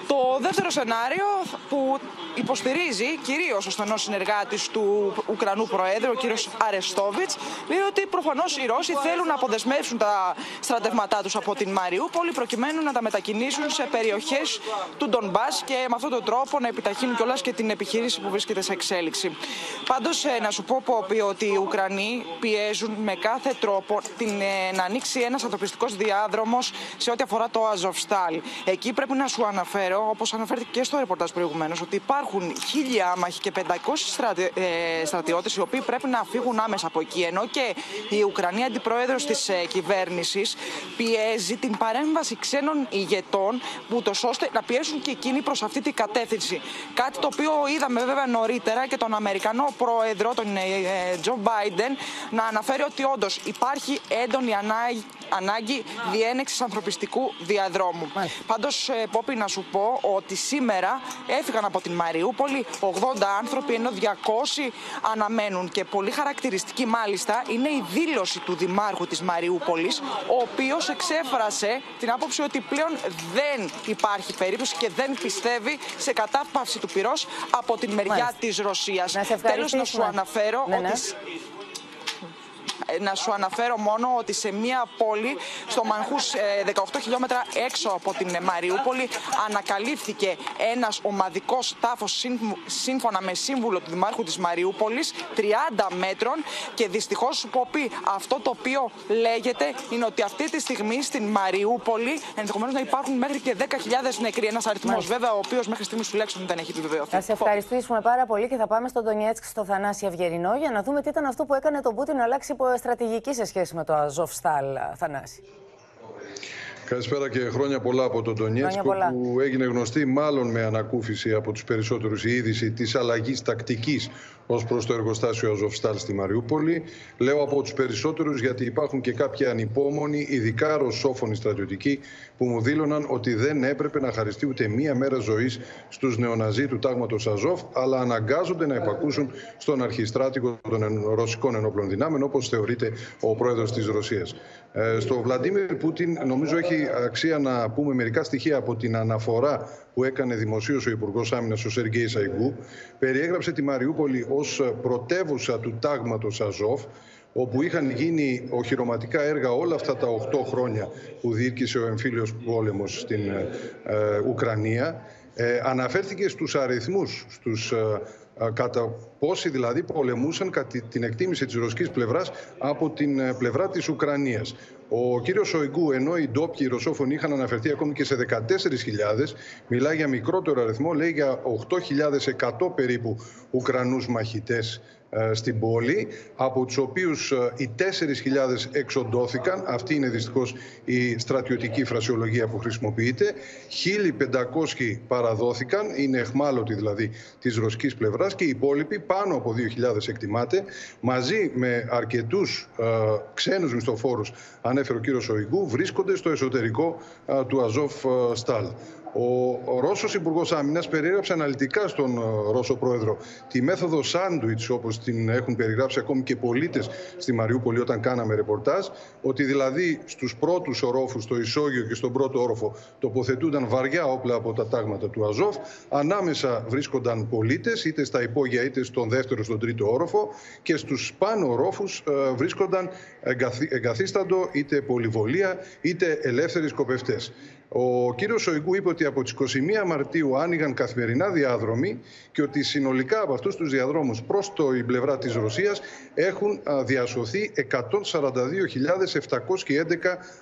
Το δεύτερο σενάριο που υποστηρίζει κυρίως ο στενός συνεργάτης του Ουκρανού Προέδρου, ο κύριος Αρεστόβιτς, λέει ότι προφανώς οι Ρώσοι θέλουν να αποδεσμεύσουν τα στρατεύματά τους από την Μαριούπολη προκειμένου να τα μετακινήσουν σε περιοχές του Ντομπά και με αυτόν τον τρόπο να επιταχύνουν κιόλας και την επιχείρηση που βρίσκεται σε εξέλιξη. Πάντως, να σου πω, Πόπι, ότι οι Ουκρανοί πιέζουν με κάθε τρόπο την, ε, να ανοίξει ένας ανθρωπιστικός διάδρομος σε ό,τι αφορά το Αζοφστάλ. Εκεί πρέπει να σου αναφέρω, όπως αναφέρθηκε και στο ρεπορτάζ προηγουμένως, ότι υπάρχουν χίλια άμαχοι και 500 στρατι, ε, στρατιώτες οι οποίοι πρέπει να φύγουν άμεσα από εκεί. Ενώ και η Ουκρανία αντιπρόεδρος της ε, κυβέρνησης πιέζει την παρέμβαση ξένων ηγετών, ούτως ώστε να πιέσουν και εκείνοι προς αυτή την κατεύθυνση. Κάτι το οποίο είδαμε βέβαια νωρίτερα και τον Αμερικανό πρόεδρο, τον Τζο Μπάιντεν, να αναφέρει ότι όντως υπάρχει έντονη ανάγκη, ανάγκη διένεξης ανθρωπιστικού διαδρόμου. Πάντως, Πόπι, να σου πω ότι σήμερα έφυγαν από την Μαριούπολη 80 άνθρωποι, ενώ 200 αναμένουν. Και πολύ χαρακτηριστική μάλιστα είναι η δήλωση του Δημάρχου της Μαριούπολης, ο οποίος εξέφρασε την άποψη ότι πλέον δεν υπάρχει περίπτωση και δεν πιστεύει σε κατάπαυση του πυρός από την μεριά Μάλιστα. της Ρωσίας. Να σε Τέλος, να σου ευχαριστήσουμε. αναφέρω Ναι, ναι. ότι να σου αναφέρω μόνο ότι σε μία πόλη στο Μανχούς 18 χιλιόμετρα έξω από την Μαριούπολη ανακαλύφθηκε ένας ομαδικός τάφος σύμφωνα με σύμβουλο του Δημάρχου της Μαριούπολης 30 μέτρων και δυστυχώς σου πω πει αυτό το οποίο λέγεται είναι ότι αυτή τη στιγμή στην Μαριούπολη ενδεχομένως να υπάρχουν μέχρι και 10.000 νεκροί. Ένας αριθμός βέβαια ο οποίος μέχρι στιγμής τουλάχιστον δεν έχει επιβεβαιωθεί. Θα σε ευχαριστήσουμε πάρα πολύ και θα πάμε στον Ντονιέτσκ στο Θανάση Αυγερινό για να δούμε τι ήταν αυτό που έκανε τον Πούτιν να αλλάξει στρατηγική σε σχέση με το Αζοφστάλ, Θανάση. Καλησπέρα και χρόνια πολλά από τον Ντονιέτσκο που έγινε γνωστή μάλλον με ανακούφιση από τους περισσότερους η είδηση της αλλαγής τακτικής ως προς το εργοστάσιο Αζοφστάλ στη Μαριούπολη. Λέω από τους περισσότερους γιατί υπάρχουν και κάποιοι ανυπόμονοι, ειδικά ρωσόφωνοι στρατιωτικοί, που μου δήλωναν ότι δεν έπρεπε να χαριστεί ούτε μία μέρα ζωής στους νεοναζί του τάγματος Αζόφ, αλλά αναγκάζονται να υπακούσουν στον αρχιστράτηγο των ρωσικών ενόπλων δυνάμεων, όπως θεωρείται ο πρόεδρος της Ρωσίας. Ε, στο Βλαντίμιρ Πούτιν νομίζω έχει αξία να πούμε μερικά στοιχεία από την αναφορά που έκανε δημοσίως ο Υπουργός Άμυνας ο Σεργέη Σαϊγκού. Περιέγραψε τη Μαριούπολη ως πρωτεύουσα του τάγματος Αζόφ, όπου είχαν γίνει οχυρωματικά έργα όλα αυτά τα 8 χρόνια που διήρκησε ο εμφύλιος πόλεμος στην ε, Ουκρανία. Ε, αναφέρθηκε στους αριθμούς, στους κατά πόσοι δηλαδή πολεμούσαν κατά την εκτίμηση της ρωσικής πλευράς από την ε, πλευρά της Ουκρανίας. Ο κύριος Σοϊγκού, ενώ οι ντόπιοι ρωσόφωνοι είχαν αναφερθεί ακόμη και σε 14.000, μιλάει για μικρότερο αριθμό, λέει για 8.100 περίπου Ουκρανούς μαχητές. ε, στην πόλη, από τους οποίους ε, οι 4.000 εξοντώθηκαν. Αυτή είναι δυστυχώς η στρατιωτική φρασιολογία που χρησιμοποιείται. 1.500 παραδόθηκαν, είναι εχμάλωτοι δηλαδή της ρωσικής πλευράς και οι υπόλοιποι, πάνω από 2.000 εκτιμάται, μαζί με αρκετούς ε, ξένους μισθοφόρους, ανέφερε ο κύριος Σοϊγκού, βρίσκονται στο εσωτερικό ε, του Αζόφ Στάλ. Ο, ο Ρώσος Υπουργός Άμυνας περιέγραψε αναλυτικά στον ε, Ρώσο Πρόεδρο τη μέθοδο σάντουιτς, όπως την έχουν περιγράψει ακόμη και πολίτες στη Μαριούπολη όταν κάναμε ρεπορτάζ, ότι δηλαδή στους πρώτους ορόφους, στο Ισόγειο και στον πρώτο όροφο, τοποθετούνταν βαριά όπλα από τα τάγματα του Αζόφ. Ανάμεσα βρίσκονταν πολίτες, είτε στα υπόγεια είτε στον δεύτερο, στον τρίτο όροφο, και στους πάνω ορόφους ε, βρίσκονταν εγκαθίσταντο είτε πολυβολία είτε ελεύθεροι σκοπευτές. Ο κύριος Σοϊγκού είπε ότι από τις 21 Μαρτίου άνοιγαν καθημερινά διάδρομοι και ότι συνολικά από αυτούς τους διαδρόμους προς το η πλευρά της Ρωσίας έχουν διασωθεί 142.711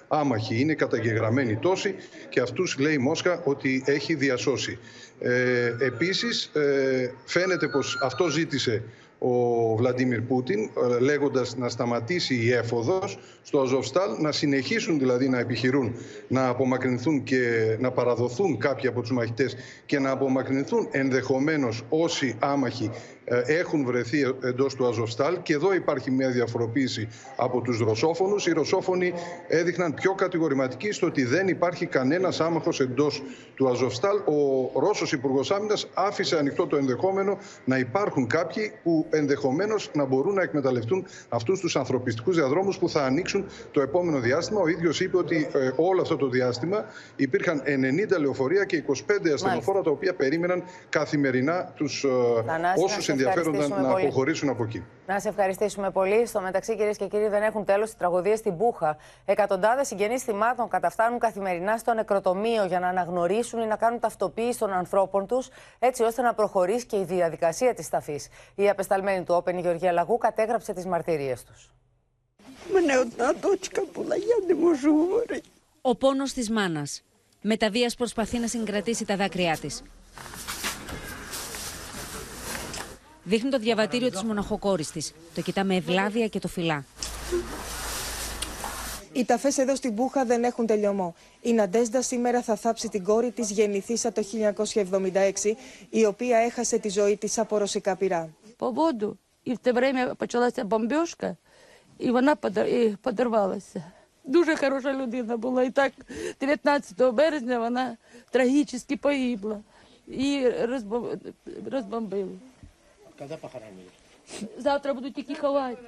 άμαχοι. Είναι καταγεγραμμένοι τόσοι και αυτούς λέει η Μόσχα ότι έχει διασώσει. Ε, επίσης ε, φαίνεται πως αυτό ζήτησε ο Βλαντίμιρ Πούτιν ε, λέγοντας να σταματήσει η έφοδος στο Αζοφστάλ, να συνεχίσουν δηλαδή να επιχειρούν να απομακρυνθούν και να παραδοθούν κάποιοι από τους μαχητές και να απομακρυνθούν ενδεχομένως όσοι άμαχοι ε, έχουν βρεθεί εντός του Αζοφστάλ και εδώ υπάρχει μια διαφοροποίηση από τους ρωσόφωνους. Οι ρωσόφωνοι έδειχναν πιο κατηγορηματικοί στο ότι δεν υπάρχει κανένας άμαχος εντός του Αζοφστάλ. Ο Ρώσος Υπουργός Άμυνας άφησε ανοιχτό το ενδεχόμενο να υπάρχουν κάποιοι που ενδεχομένως να μπορούν να εκμεταλλευτούν αυτούς τους ανθρωπιστικούς διαδρόμους που θα ανοίξουν το επόμενο διάστημα. Ο ίδιος είπε ότι ε, όλο αυτό το διάστημα υπήρχαν 90 λεωφορεία και 25 ασθενοφόρα τα οποία περίμεναν καθημερινά τους ε, όσους ενδιαφέρονταν να πολύ. αποχωρήσουν από εκεί. Να σε ευχαριστήσουμε πολύ. Στο μεταξύ, κυρίες και κύριοι, δεν έχουν τέλος οι τραγωδίες στην Πούχα. Εκατοντάδες συγγενείς θυμάτων καταφτάνουν καθημερινά στο νεκροτομείο για να αναγνωρίσουν ή να κάνουν ταυτοποίηση των ανθρώπων τους, έτσι ώστε να προχωρήσει και η διαδικασία της ταφής. Η απεσταλμένη του Όπεν, η Γεωργία Λαγού, κατέγραψε τις μαρτυρίες τους. Ο πόνος της μάνας. Με τα βίας προσπαθεί να συγκρατήσει τα δάκρυά της. Δείχνει το διαβατήριο της μοναχοκόρης της. Το κοιτά με ευλάβεια και το φυλά. Οι ταφέ εδώ στην Πούχα δεν έχουν τελειωμό. Η Ναντέσδα σήμερα θα θάψει την κόρη τη γεννηθήσα το 1976, η οποία έχασε τη ζωή τη από ρωσικά πυρά. По воду. І в те время почалася бомбежка, і вона подорвалася. Дуже хороша людина була. І так 19 березня вона трагічно погибла. І розбомбили. Когда похоронили? Завтра будут εκεί χαβάτι.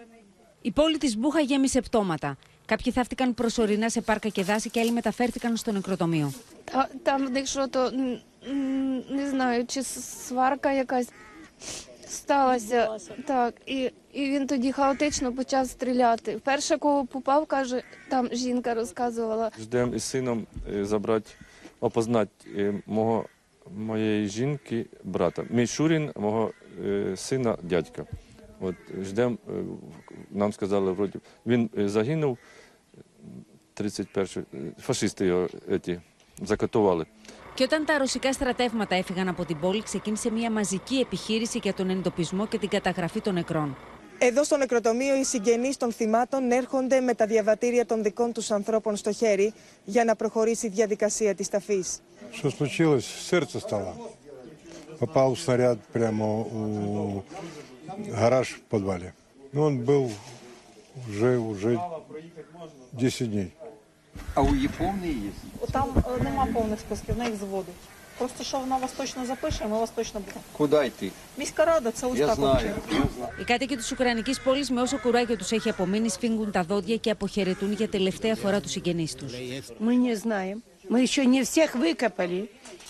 Η πόλη της Μπούχα γέμισε πτώματα. Κάποιοι θαύτηκαν προσωρινά σε πάρκα και δάση και άλλοι μεταφέρθηκαν στο νεκροτομείο. Там, якщо то не знаю, чи сварка якась. сталося так, і, і він тоді хаотично почав стріляти. Перше, кого попав, каже, там жінка розказувала. Ждемо із сином е, забрати, опознати е, мого, моєї жінки, брата. Мій Шурін, мого е, сина, дядька. От ждемо, е, нам сказали, вроді, він е, загинув 31 е, фашисти його еті, закатували. Και όταν τα ρωσικά στρατεύματα έφυγαν από την πόλη, ξεκίνησε μια μαζική επιχείρηση για τον εντοπισμό και την καταγραφή των νεκρών. Εδώ στο νεκροτομείο οι συγγενείς των θυμάτων έρχονται με τα διαβατήρια των δικών τους ανθρώπων στο χέρι για να προχωρήσει η διαδικασία της ταφής. Что случилось? Сердце стало. Попал снаряд прямо у гараж в подвале. Ну, он был уже, уже 10 дней. А у її повний є? Там е, нема повних списків, в них зводить. Просто що вона вас точно запише, ми вас точно будемо. Куди йти? Міська рада, це ось Я так знаю. взагалі. Οι κάτοικοι τη Ουκρανική πόλη, με όσο κουράγιο του έχει απομείνει, σφίγγουν τα δόντια και αποχαιρετούν για τελευταία φορά του συγγενεί του. Мы не знаем. Мы еще не всех выкопали.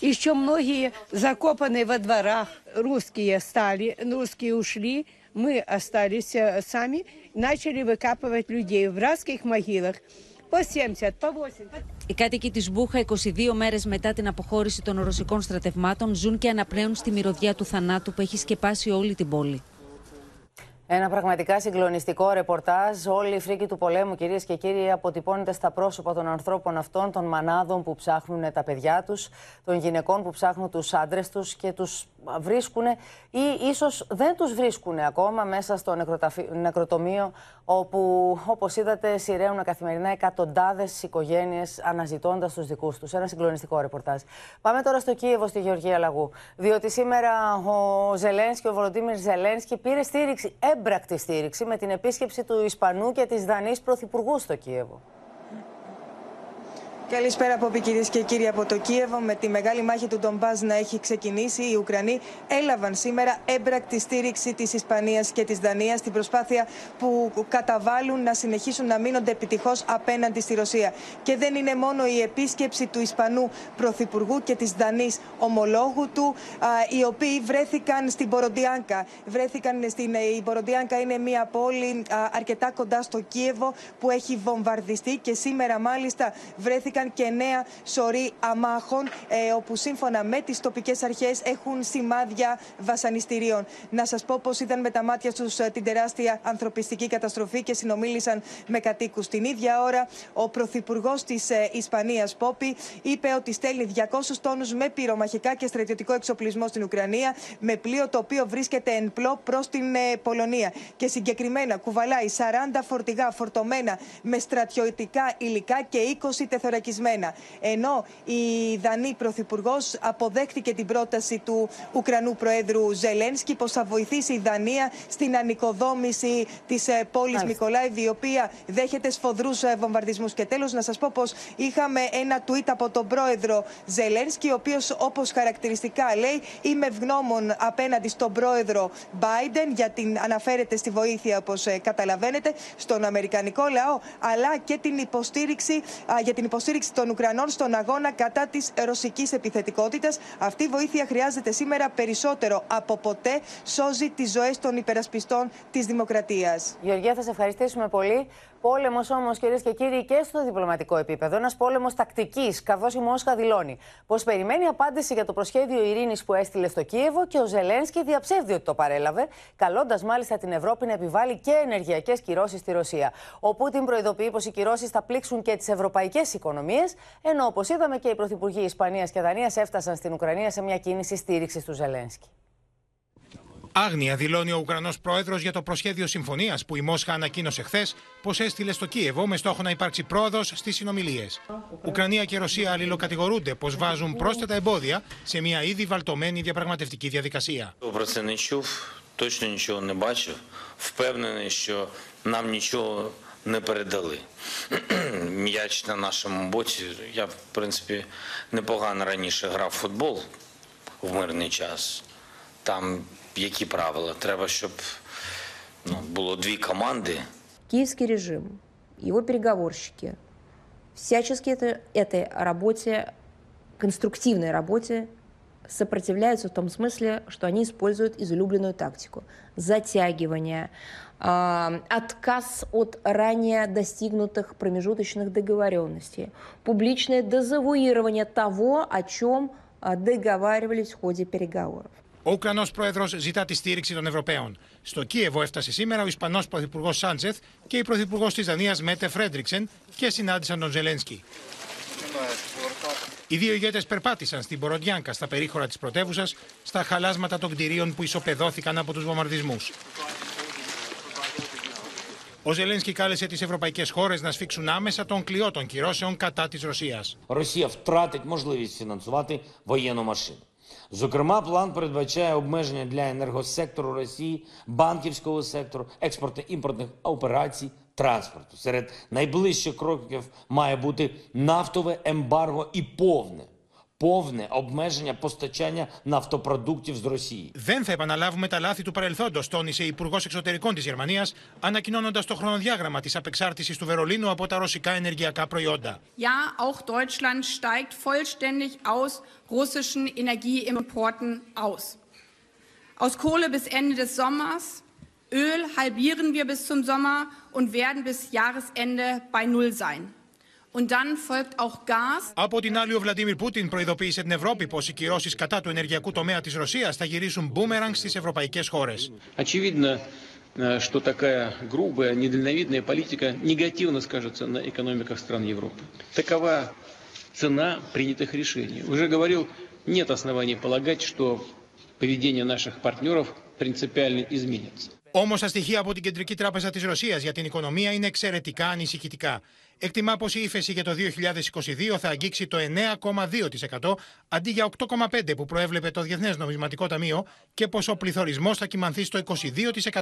Еще многие закопаны во дворах. Русские стали, русские ушли. Мы остались э, сами. Начали выкапывать людей в братских могилах. По 70, по 80. Οι κάτοικοι τη Μπούχα, 22 μέρε μετά την αποχώρηση των ρωσικών στρατευμάτων, ζουν και αναπνέουν στη μυρωδιά του θανάτου που έχει σκεπάσει όλη την πόλη. Ένα πραγματικά συγκλονιστικό ρεπορτάζ. Όλη η φρίκη του πολέμου, κυρίες και κύριοι, αποτυπώνεται στα πρόσωπα των ανθρώπων αυτών, των μανάδων που ψάχνουν τα παιδιά τους, των γυναικών που ψάχνουν τους άντρες τους και τους βρίσκουν ή ίσως δεν τους βρίσκουν ακόμα μέσα στο νεκροταφι- νεκροτομείο, όπου, όπως είδατε, σειραίουν καθημερινά εκατοντάδες οικογένειες αναζητώντας τους δικούς τους. Ένα συγκλονιστικό ρεπορτάζ. Πάμε τώρα στο Κίεβο, στη Γεωργία Λαγού. Διότι σήμερα ο Ζελένσκι, ο Βολοντίμιρ Ζελένσκι, πήρε στήριξη, έμπρακτη στήριξη, με την επίσκεψη του Ισπανού και της Δανής Πρωθυπουργού στο Κίεβο. Καλησπέρα από κυρίες και κύριοι από το Κίεβο. Με τη μεγάλη μάχη του Ντομπάζ να έχει ξεκινήσει, οι Ουκρανοί έλαβαν σήμερα έμπρακτη στήριξη της Ισπανίας και της Δανίας στην προσπάθεια που καταβάλουν να συνεχίσουν να μείνονται επιτυχώς απέναντι στη Ρωσία. Και δεν είναι μόνο η επίσκεψη του Ισπανού Πρωθυπουργού και της Δανής ομολόγου του, α, οι οποίοι βρέθηκαν στην Μποροντιάνκα. Βρέθηκαν στην. Η Μποροντιάνκα είναι μια πόλη α, αρκετά κοντά στο Κίεβο που έχει βομβαρδιστεί και σήμερα μάλιστα βρέθηκαν και νέα σωρή αμάχων ε, όπου σύμφωνα με τις τοπικές αρχές έχουν σημάδια βασανιστήριων. Να σας πω πως είδαν με τα μάτια τους ε, την τεράστια ανθρωπιστική καταστροφή και συνομίλησαν με κατοίκους. Την ίδια ώρα ο Πρωθυπουργός της ε, Ισπανίας Πόπη είπε ότι στέλνει 200 τόνους με πυρομαχικά και στρατιωτικό εξοπλισμό στην Ουκρανία με πλοίο το οποίο βρίσκεται εν πλώ προς την ε, Πολωνία και συγκεκριμένα κουβαλάει 40 φορτηγά φορτωμένα με στρατιωτικά υλικά και 20 τεθωρακισμένα. Ενώ η Δανή Πρωθυπουργός αποδέχτηκε την πρόταση του Ουκρανού Προέδρου Ζελένσκι πως θα βοηθήσει η Δανία στην ανοικοδόμηση της πόλης Μάλιστα. Μικολάιβ, η οποία δέχεται σφοδρούς βομβαρδισμούς. Και τέλος, να σας πω πως είχαμε ένα tweet από τον πρόεδρο Ζελένσκι, ο οποίος όπως χαρακτηριστικά λέει, είμαι ευγνώμων απέναντι στον πρόεδρο Biden για την αναφέρεται στη βοήθεια, όπως καταλαβαίνετε, στον Αμερικανικό λαό, αλλά και την υποστήριξη, α, για την υποστήριξη των Ουκρανών στον αγώνα κατά της ρωσικής επιθετικότητας. Αυτή η βοήθεια χρειάζεται σήμερα περισσότερο από ποτέ. Σώζει τις ζωές των υπερασπιστών της δημοκρατίας. Γεωργία, θα σε ευχαριστήσουμε πολύ. Πόλεμος όμως, κυρίες και κύριοι, και στο διπλωματικό επίπεδο. Ένας πόλεμος τακτικής, καθώς η Μόσχα δηλώνει πως περιμένει απάντηση για το προσχέδιο ειρήνης που έστειλε στο Κίεβο και ο Ζελένσκι διαψεύδει ότι το παρέλαβε, καλώντας μάλιστα την Ευρώπη να επιβάλλει και ενεργειακές κυρώσεις στη Ρωσία. Ο Πούτιν προειδοποιεί πως οι κυρώσεις θα πλήξουν και τις ευρωπαϊκές οικονομίες, ενώ όπως είδαμε και οι πρωθυπουργοί Ισπανίας και Δανίας έφτασαν στην Ουκρανία σε μια κίνηση στήριξης του Ζελένσκι. Άγνοια δηλώνει ο Ουκρανό πρόεδρο για το προσχέδιο συμφωνία που η Μόσχα ανακοίνωσε χθε πω έστειλε στο Κίεβο με στόχο να υπάρξει πρόοδο στι συνομιλίε. Ουκρανία και Ρωσία αλληλοκατηγορούνται πω βάζουν πρόσθετα εμπόδια σε μια ήδη βαλτωμένη διαπραγματευτική διαδικασία. Про це не чув, точно нічого не бачив. Впевнений, що нам нічого не передали. М'яч на нашому боці. Я, в принципі, непогано раніше грав в футбол в мирний час. Там які правила? Треба, щоб ну, було дві команди. Киевский режим, его переговорщики всячески это, этой работе, конструктивной работе сопротивляются в том смысле, что они используют излюбленную тактику затягивания, э, отказ от ранее достигнутых промежуточных договоренностей, публичное дезавуирование того, о чем э, договаривались в ходе переговоров. Ο Ουκρανός πρόεδρος ζητά τη στήριξη των Ευρωπαίων. Στο Κίεβο έφτασε σήμερα ο Ισπανός πρωθυπουργός Σάντζεθ και η πρωθυπουργός της Δανίας Μέτε Φρέντριξεν και συνάντησαν τον Ζελένσκι. Οι δύο ηγέτες περπάτησαν στην Ποροντιάνκα, στα περίχωρα της πρωτεύουσας, στα χαλάσματα των κτηρίων που ισοπεδώθηκαν από τους βομβαρδισμούς. Ο Ζελένσκι κάλεσε τις ευρωπαϊκές χώρες να σφίξουν άμεσα τον κλειό των κυρώσεων κατά της Ρωσίας. Ρωσία φτράτει, να φινανσουβάτη, βοηγένο μασίνη. Зокрема, план передбачає обмеження для енергосектору Росії, банківського сектору, експорту імпортних операцій, транспорту. Серед найближчих кроків має бути нафтове ембарго і повне. Повне обмеження постачання нафтопродуктів з Росії. Δεν θα επαναλάβουμε τα λάθη του παρελθόντο, τόνισε η Υπουργό Εξωτερικών τη Γερμανία, ανακοινώνοντα το χρονοδιάγραμμα τη απεξάρτηση του Βερολίνου από τα ρωσικά ενεργειακά προϊόντα. Ja, auch Deutschland steigt vollständig aus russischen Energieimporten aus. Aus Kohle bis Ende des Sommers, Öl halbieren wir bis zum Sommer und werden bis Jahresende bei Null sein. Από την άλλη, ο Βλαντίμιρ Πούτιν προειδοποίησε την Ευρώπη πω οι κυρώσει κατά του ενεργειακού τομέα τη Ρωσία θα γυρίσουν μπούμεραγκ στι ευρωπαϊκέ χώρε. Очевидно, э, что такая грубая, недальновидная политика негативно скажется на экономиках стран Европы. Такова цена принятых решений. Уже говорил, нет оснований полагать, что поведение наших партнеров принципиально изменится. Όμω τα στοιχεία από την Κεντρική Τράπεζα τη Ρωσία για την οικονομία είναι εξαιρετικά ανησυχητικά. Εκτιμά πως η ύφεση για το 2022 θα αγγίξει το 9,2% αντί για 8,5% που προέβλεπε το Διεθνές Νομισματικό Ταμείο και πως ο πληθωρισμός θα κυμανθεί στο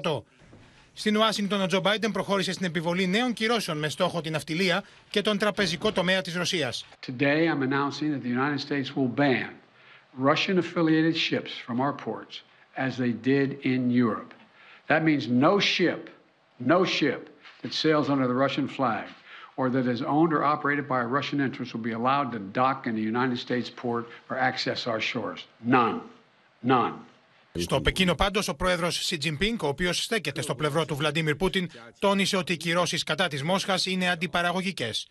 22%. Στην Ουάσιγκτον, ο Τζο Μπάιντεν προχώρησε στην επιβολή νέων κυρώσεων με στόχο την αυτιλία και τον τραπεζικό τομέα της Ρωσίας. Today, I'm announcing that the United States will ban Russian affiliated ships from our ports as they did in Europe. That means no ship, no ship that sails under the Russian flag or that is owned or operated by a Russian interest will be allowed to dock in the United States port or access our shores. None. None. Στο Πεκίνο, πάντως, ο πρόεδρος Σι Τζιμπίνκ, ο οποίος στέκεται στο πλευρό του Βλαντίμιρ Πούτιν, τόνισε ότι οι κυρώσεις κατά της Μόσχας είναι αντιπαραγωγικές.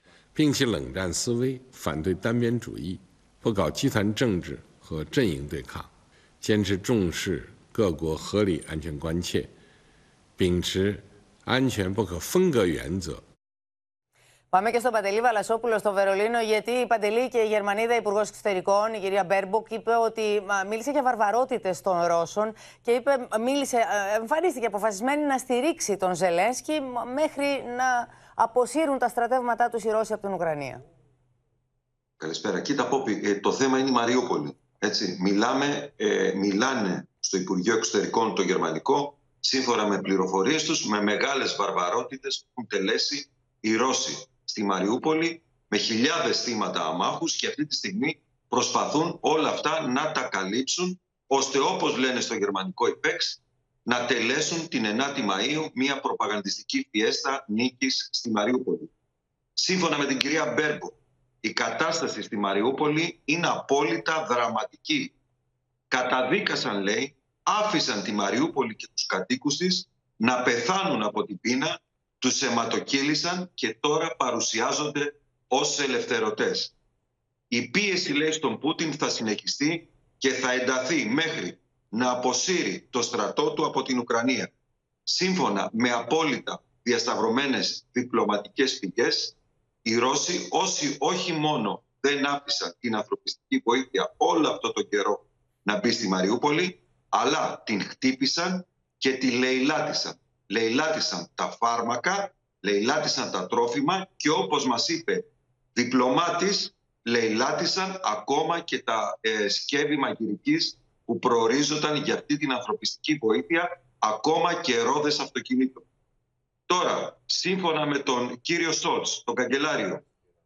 Πάμε και στον Παντελή Βαλασόπουλο στο Βερολίνο, γιατί, Παντελή και η Γερμανίδα Υπουργός Εξωτερικών, η κυρία Μπέρμποκ, είπε ότι μίλησε για βαρβαρότητες των Ρώσων και είπε, μίλησε, εμφανίστηκε αποφασισμένη να στηρίξει τον Ζελένσκι μέχρι να αποσύρουν τα στρατεύματά τους οι Ρώσοι από την Ουκρανία. Καλησπέρα. Κοίτα, Πόπη, ε, το θέμα είναι η Μαριούπολη. Έτσι. Μιλάμε, ε, μιλάνε στο Υπουργείο Εξωτερικών το γερμανικό, σύμφωνα με πληροφορίες τους, με μεγάλες βαρβαρότητες που έχουν τελέσει οι Ρώσοι στη Μαριούπολη, με χιλιάδες θύματα αμάχους και αυτή τη στιγμή προσπαθούν όλα αυτά να τα καλύψουν, ώστε όπως λένε στο γερμανικό ΙΠΕΞ, να τελέσουν την 9η Μαΐου μια προπαγανδιστική φιέστα νίκης στη Μαριούπολη. Σύμφωνα με την κυρία Μπέρμπο, η κατάσταση στη Μαριούπολη είναι απόλυτα δραματική. Καταδίκασαν, λέει, άφησαν τη Μαριούπολη και τους κατοίκους της να πεθάνουν από την πείνα, τους αιματοκύλησαν και τώρα παρουσιάζονται ως ελευθερωτές. Η πίεση, λέει, στον Πούτιν θα συνεχιστεί και θα ενταθεί μέχρι να αποσύρει το στρατό του από την Ουκρανία. Σύμφωνα με απόλυτα διασταυρωμένες διπλωματικές πηγές, οι Ρώσοι όσοι όχι μόνο δεν άφησαν την ανθρωπιστική βοήθεια όλο αυτό το καιρό να μπει στη Μαριούπολη, αλλά την χτύπησαν και τη λαιλάτισαν. Λαιλάτισαν τα φάρμακα, λαιλάτισαν τα τρόφιμα και όπως μας είπε διπλωμάτης, λαιλάτισαν ακόμα και τα ε, σκεύη μαγειρικής που προορίζονταν για αυτή την ανθρωπιστική βοήθεια, ακόμα και ρόδες αυτοκινήτων. Τώρα, σύμφωνα με τον κύριο Σόλτς, τον καγκελάριο,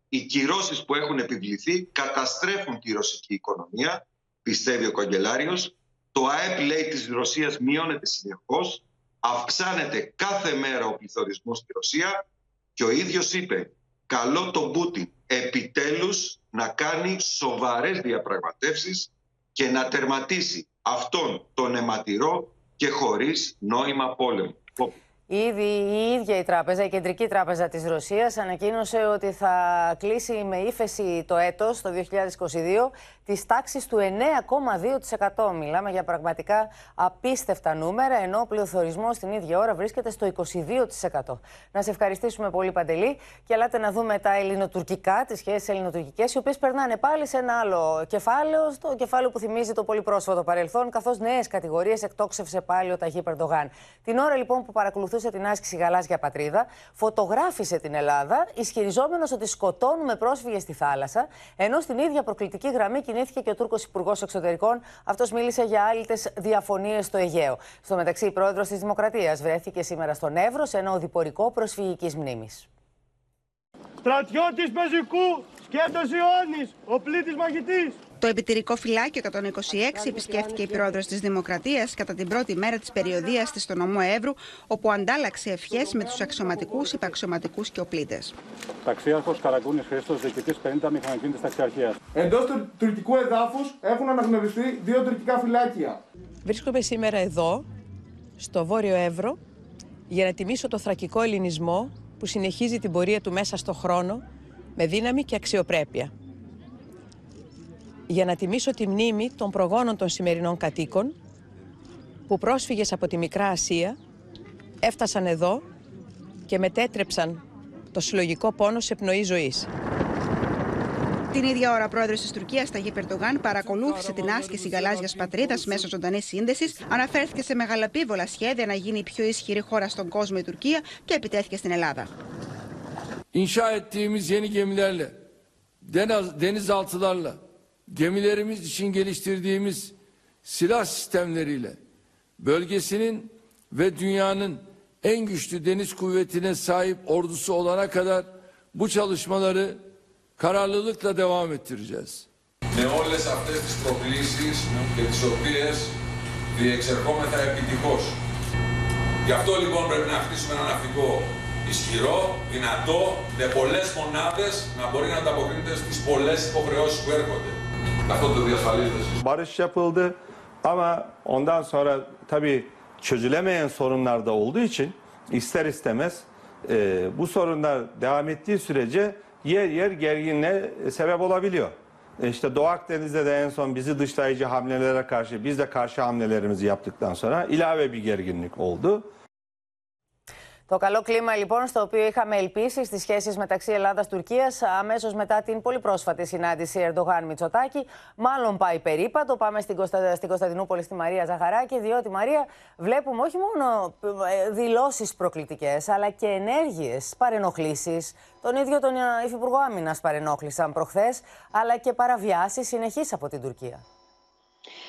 οι κυρώσεις που έχουν επιβληθεί καταστρέφουν τη ρωσική οικονομία, πιστεύει ο καγκελάριος. Το ΑΕΠ, λέει, της Ρωσίας μειώνεται συνεχώς, αυξάνεται κάθε μέρα ο πληθωρισμός στη Ρωσία και ο ίδιος είπε, καλό τον Πούτιν επιτέλους να κάνει σοβαρές διαπραγματεύσεις και να τερματίσει αυτόν τον αιματηρό και χωρίς νόημα πόλεμο. Ήδη η ίδια η τράπεζα, η Κεντρική Τράπεζα της Ρωσίας, ανακοίνωσε ότι θα κλείσει με ύφεση το έτος, το 2022, της τάξης του 9,2%. Μιλάμε για πραγματικά απίστευτα νούμερα, ενώ ο πληθωρισμός την ίδια ώρα βρίσκεται στο 22%. Να σε ευχαριστήσουμε πολύ Παντελή και ελάτε να δούμε τα ελληνοτουρκικά, τις σχέσεις ελληνοτουρκικές, οι οποίες περνάνε πάλι σε ένα άλλο κεφάλαιο, στο κεφάλαιο που θυμίζει το πολύ πρόσφατο παρελθόν, καθώς νέες κατηγορίες εκτόξευσε πάλι ο Ταγί Περντογάν. Την ώρα λοιπόν που παρακολουθούσε παρακολουθούσε την άσκηση Γαλάζια Πατρίδα, φωτογράφησε την Ελλάδα, ισχυριζόμενος ότι σκοτώνουμε πρόσφυγες στη θάλασσα, ενώ στην ίδια προκλητική γραμμή κινήθηκε και ο Τούρκος Υπουργός Εξωτερικών. Αυτός μίλησε για άλυτες διαφωνίες στο Αιγαίο. Στο μεταξύ, η πρόεδρος της Δημοκρατίας βρέθηκε σήμερα στον Εύρο σε ένα οδηπορικό προσφυγικής μνήμης. Στρατιώτης πεζικού, σκέτος Ιωάννη, ο πλήτης μαγητής. Το επιτηρικό φυλάκιο 126 επισκέφθηκε η πρόεδρος της Δημοκρατίας κατά την πρώτη μέρα της περιοδίας της στο νομό Εύρου, όπου αντάλλαξε ευχές με τους αξιωματικούς, υπαξιωματικούς και οπλίτες. Ταξίαρχος Καραγκούνης Χρήστος, διοικητής 50 μηχανοκίνητη ταξιαρχίας. Εντός του τουρκικού εδάφους έχουν αναγνωριστεί δύο τουρκικά φυλάκια. Βρίσκομαι σήμερα εδώ, στο βόρειο Εύρο, για να τιμήσω το θρακικό ελληνισμό που συνεχίζει την πορεία του μέσα στο χρόνο με δύναμη και αξιοπρέπεια για να τιμήσω τη μνήμη των προγόνων των σημερινών κατοίκων που πρόσφυγες από τη Μικρά Ασία έφτασαν εδώ και μετέτρεψαν το συλλογικό πόνο σε πνοή ζωής. Την ίδια ώρα, ο πρόεδρος της Τουρκίας, Ταγί Περντογάν, παρακολούθησε την άσκηση γαλάζιας πατρίδας μέσω ζωντανής σύνδεσης, αναφέρθηκε σε μεγαλαπίβολα σχέδια να γίνει η πιο ισχυρή χώρα στον κόσμο η Τουρκία και επιτέθηκε στην Ελλάδα. İnşa ettiğimiz yeni gemilerle, denizaltılarla, gemilerimiz için geliştirdiğimiz silah sistemleriyle bölgesinin ve dünyanın en güçlü deniz kuvvetine sahip ordusu olana kadar bu çalışmaları kararlılıkla devam ettireceğiz. Με όλες αυτές τις προκλήσεις και τις οποίες διεξερχόμεθα επιτυχώς. Γι' αυτό λοιπόν πρέπει να χτίσουμε ένα ναυτικό ισχυρό, δυνατό, με πολλές μονάδες να μπορεί να ανταποκρίνεται στις πολλές υποχρεώσεις που έρχονται. Αυτό da diyorsanız. Barış yapıldı ama ondan sonra tabii çözülemeyen sorunlar da olduğu için ister istemez e, bu sorunlar devam ettiği sürece yer yer gerginliğe sebep olabiliyor. E işte Doğu Akdeniz'de de en son bizi dışlayıcı hamlelere karşı biz de karşı hamlelerimizi yaptıktan sonra ilave bir gerginlik oldu. Το καλό κλίμα λοιπόν στο οποίο είχαμε ελπίσει στις σχέσεις μεταξύ Ελλάδα-Τουρκία αμέσως μετά την πολύ πρόσφατη συνάντηση Ερντογάν Μητσοτάκη, μάλλον πάει περίπατο. Πάμε στην, Κωνστα... στην Κωνσταντινούπολη στη Μαρία Ζαχαράκη, διότι Μαρία βλέπουμε όχι μόνο ε, δηλώσεις προκλητικές, αλλά και ενέργειες, παρενοχλήσεις. Τον ίδιο τον ε, Υφυπουργό Άμυνας παρενόχλησαν προχθές, αλλά και παραβιάσεις συνεχείς από την Τουρκία.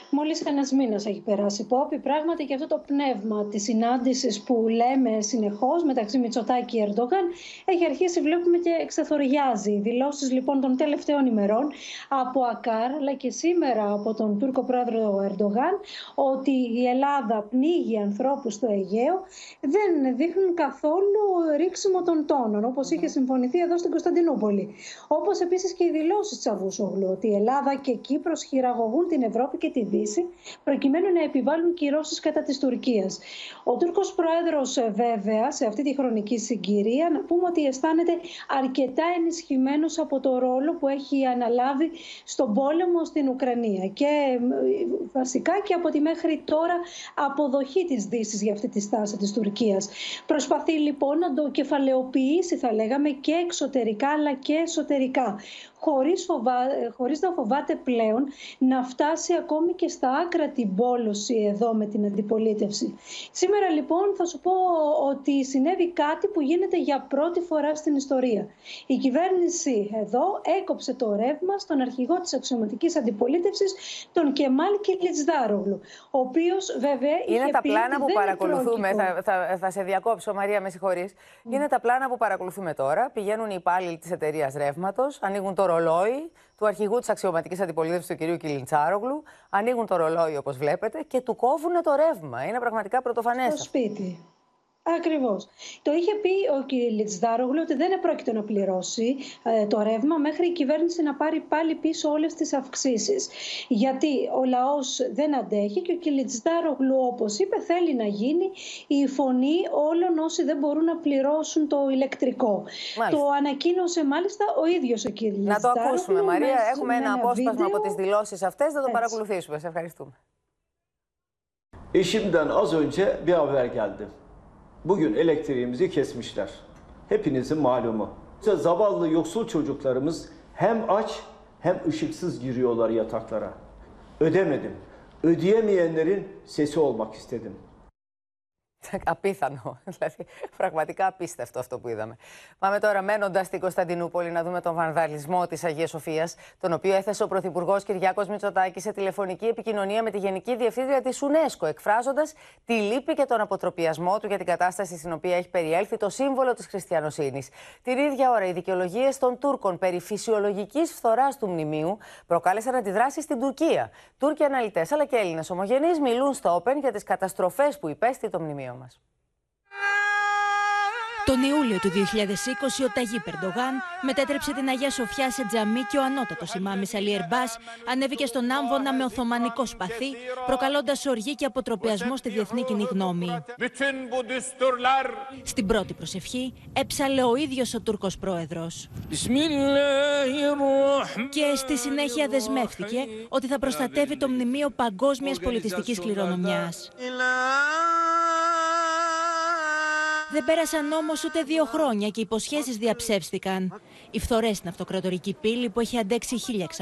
Μόλις κανένας μήνας έχει περάσει, Πόπη. Πράγματι και αυτό το πνεύμα της συνάντησης που λέμε συνεχώς μεταξύ Μητσοτάκη και Ερντογάν έχει αρχίσει, βλέπουμε και εξεθοριάζει. Δηλώσεις λοιπόν των τελευταίων ημερών από ΑΚΑΡ αλλά και σήμερα από τον Τούρκο πρόεδρο Ερντογάν ότι η Ελλάδα πνίγει ανθρώπους στο Αιγαίο δεν δείχνουν καθόλου ρίξιμο των τόνων όπως είχε συμφωνηθεί εδώ στην Κωνσταντινούπολη. Όπως επίσης και οι δηλώσεις Τσαβούσογλου ότι η Ελλάδα και Κύπρος χειραγωγούν την Ευρώπη και τη Δύση, προκειμένου να επιβάλλουν κυρώσεις κατά της Τουρκίας. Ο Τούρκος πρόεδρος, ε, βέβαια, σε αυτή τη χρονική συγκυρία, να πούμε ότι αισθάνεται αρκετά ενισχυμένος από το ρόλο που έχει αναλάβει στον πόλεμο στην Ουκρανία. Και ε, βασικά και από τη μέχρι τώρα αποδοχή της Δύσης για αυτή τη στάση της Τουρκίας. Προσπαθεί λοιπόν να το κεφαλαιοποιήσει, θα λέγαμε, και εξωτερικά αλλά και εσωτερικά χωρίς, φοβά, χωρίς να φοβάται πλέον να φτάσει ακόμη και στα άκρα την πόλωση εδώ με την αντιπολίτευση. Σήμερα λοιπόν θα σου πω ότι συνέβη κάτι που γίνεται για πρώτη φορά στην ιστορία. Η κυβέρνηση εδώ έκοψε το ρεύμα στον αρχηγό της αξιωματικής αντιπολίτευσης, τον Κεμάλ Κιλιτζδάρογλου, ο οποίος βέβαια Είναι είχε τα πει πλάνα ότι που δεν παρακολουθούμε, πρόκειτο. θα, θα, θα σε διακόψω Μαρία με συγχωρείς. Είναι τα πλάνα που παρακολουθούμε τώρα, πηγαίνουν οι υπάλληλοι της εταιρείας ρεύματος, ανοίγουν το ρολόι του αρχηγού της αξιωματικής αντιπολίτευσης του κ. Κιλιντσάρογλου. Ανοίγουν το ρολόι, όπως βλέπετε, και του κόβουν το ρεύμα. Είναι πραγματικά πρωτοφανές. Στο σπίτι. Ακριβώς. Το είχε πει ο κ. Λιτζδάρογλου ότι δεν επρόκειτο να πληρώσει ε, το ρεύμα μέχρι η κυβέρνηση να πάρει πάλι πίσω όλες τις αυξήσεις. Γιατί ο λαός δεν αντέχει και ο κ. Λιτζδάρογλου, όπως είπε, θέλει να γίνει η φωνή όλων όσοι δεν μπορούν να πληρώσουν το ηλεκτρικό. Το ανακοίνωσε μάλιστα ο ίδιος ο κ. Λιτζδάρογλου. Να το ακούσουμε, Μαρία. Έχουμε ένα απόσπασμα από τις δηλώσεις αυτές. Θα το παρακολουθήσουμε. Σε ευχαριστούμε. Eşimden az önce bir haber geldi. Bugün elektriğimizi kesmişler. Hepinizin malumu. İşte zavallı yoksul çocuklarımız hem aç hem ışıksız giriyorlar yataklara. Ödemedim. Ödeyemeyenlerin sesi olmak istedim. Απίθανο. Δηλαδή, πραγματικά απίστευτο αυτό που είδαμε. Πάμε τώρα, μένοντας στην Κωνσταντινούπολη, να δούμε τον βανδαλισμό της Αγίας Σοφίας, τον οποίο έθεσε ο Πρωθυπουργός Κυριάκος Μητσοτάκης σε τηλεφωνική επικοινωνία με τη Γενική Διευθύντρια της UNESCO, εκφράζοντας τη λύπη και τον αποτροπιασμό του για την κατάσταση στην οποία έχει περιέλθει το σύμβολο της χριστιανοσύνης. Την ίδια ώρα, οι δικαιολογίες των Τούρκων περί φυσιολογικής φθοράς του μνημείου προκάλεσαν αντιδράσεις στην Τουρκία. Τούρκοι αναλυτές αλλά και Έλληνες ομογενείς μιλούν στο Open για τις καταστροφές που υπέστη το μνημείο μας. Τον Ιούλιο του 2020 ο Ταγί Περντογάν μετέτρεψε την Αγία Σοφιά σε τζαμί και ο ανώτατος ημάμις Αλή Ερμπάς ανέβηκε στον Άμβονα με οθωμανικό σπαθί, προκαλώντας οργή και αποτροπιασμό στη διεθνή κοινή γνώμη. Στην πρώτη προσευχή έψαλε ο ίδιος ο Τούρκος πρόεδρος. Και στη συνέχεια δεσμεύτηκε ότι θα προστατεύει το μνημείο παγκόσμιας πολιτιστικής κληρονομιάς. Δεν πέρασαν όμως ούτε δύο χρόνια και οι υποσχέσεις διαψεύστηκαν. Οι φθορές στην αυτοκρατορική πύλη που έχει αντέξει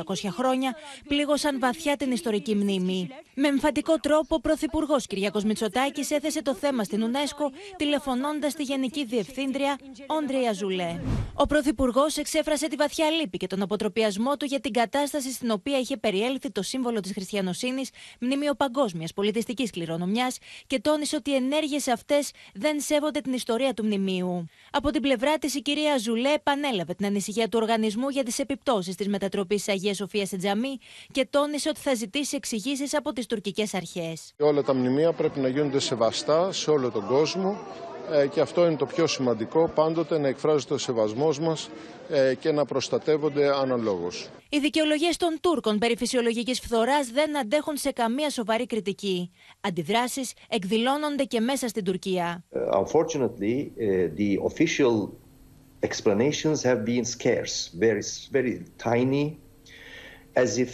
1600 χρόνια πλήγωσαν βαθιά την ιστορική μνήμη. Με εμφαντικό τρόπο, ο Πρωθυπουργός Κυριακό Μητσοτάκης έθεσε το θέμα στην UNESCO, τηλεφωνώντας τη Γενική Διευθύντρια Όντρια Ζουλέ. Ο Πρωθυπουργός εξέφρασε τη βαθιά λύπη και τον αποτροπιασμό του για την κατάσταση στην οποία είχε περιέλθει το σύμβολο της χριστιανοσύνης, μνήμιο παγκόσμιας πολιτιστικής κληρονομιάς και τόνισε ότι οι ενέργειες αυτές δεν σέβονται την ιστορία του μνημείου. Από την πλευρά της, η κυρία Ζουλέ επανέλαβε την ανησυχία του οργανισμού για τις επιπτώσεις της μετατροπής Αγίας Σοφίας σε τζαμί και τόνισε ότι θα ζητήσει εξηγήσεις από τις τουρκικές αρχές. Όλα τα μνημεία πρέπει να γίνονται σεβαστά σε όλο τον κόσμο ε, και αυτό είναι το πιο σημαντικό, πάντοτε να εκφράζεται ο σεβασμός μας ε, και να προστατεύονται αναλόγως. Οι δικαιολογίες των Τούρκων περί φυσιολογικής φθοράς δεν αντέχουν σε καμία σοβαρή κριτική. Αντιδράσεις εκδηλώνονται και μέσα στην Τουρκία. Uh, unfortunately, uh, the official explanations have been scarce, very, very tiny, as if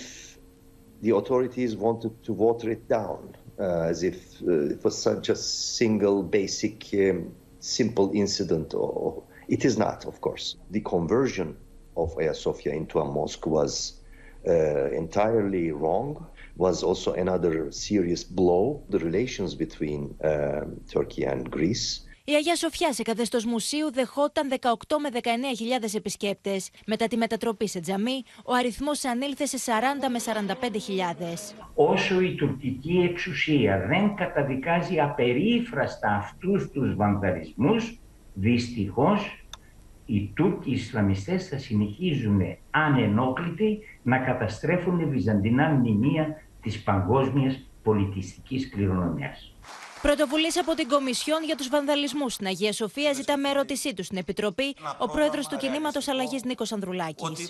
the authorities wanted to water it down. Uh, as if uh, it was such a single, basic, um, simple incident. Or, it is not, of course. The conversion of Hagia Sophia into a mosque was uh, entirely wrong. Was also another serious blow. The relations between um, Turkey and Greece Η Αγία Σοφιά σε καθεστώς μουσείου δεχόταν 18 με 19.000 επισκέπτες. Μετά τη μετατροπή σε τζαμί, ο αριθμός ανήλθε σε 40 με 45.000. Όσο η τουρκική εξουσία δεν καταδικάζει απερίφραστα αυτούς τους βανδαλισμούς, δυστυχώς οι Τούρκοι Ισλαμιστές θα συνεχίζουν ανενόχλητοι να καταστρέφουν βυζαντινά μνημεία της παγκόσμιας πολιτιστικής κληρονομιάς. Πρωτοβουλίες από την Κομισιόν για τους Βανδαλισμούς στην Αγία Σοφία ζητά με ερώτησή τους στην Επιτροπή ο πρόεδρος του κινήματος Αλλαγής Νίκος Ανδρουλάκης.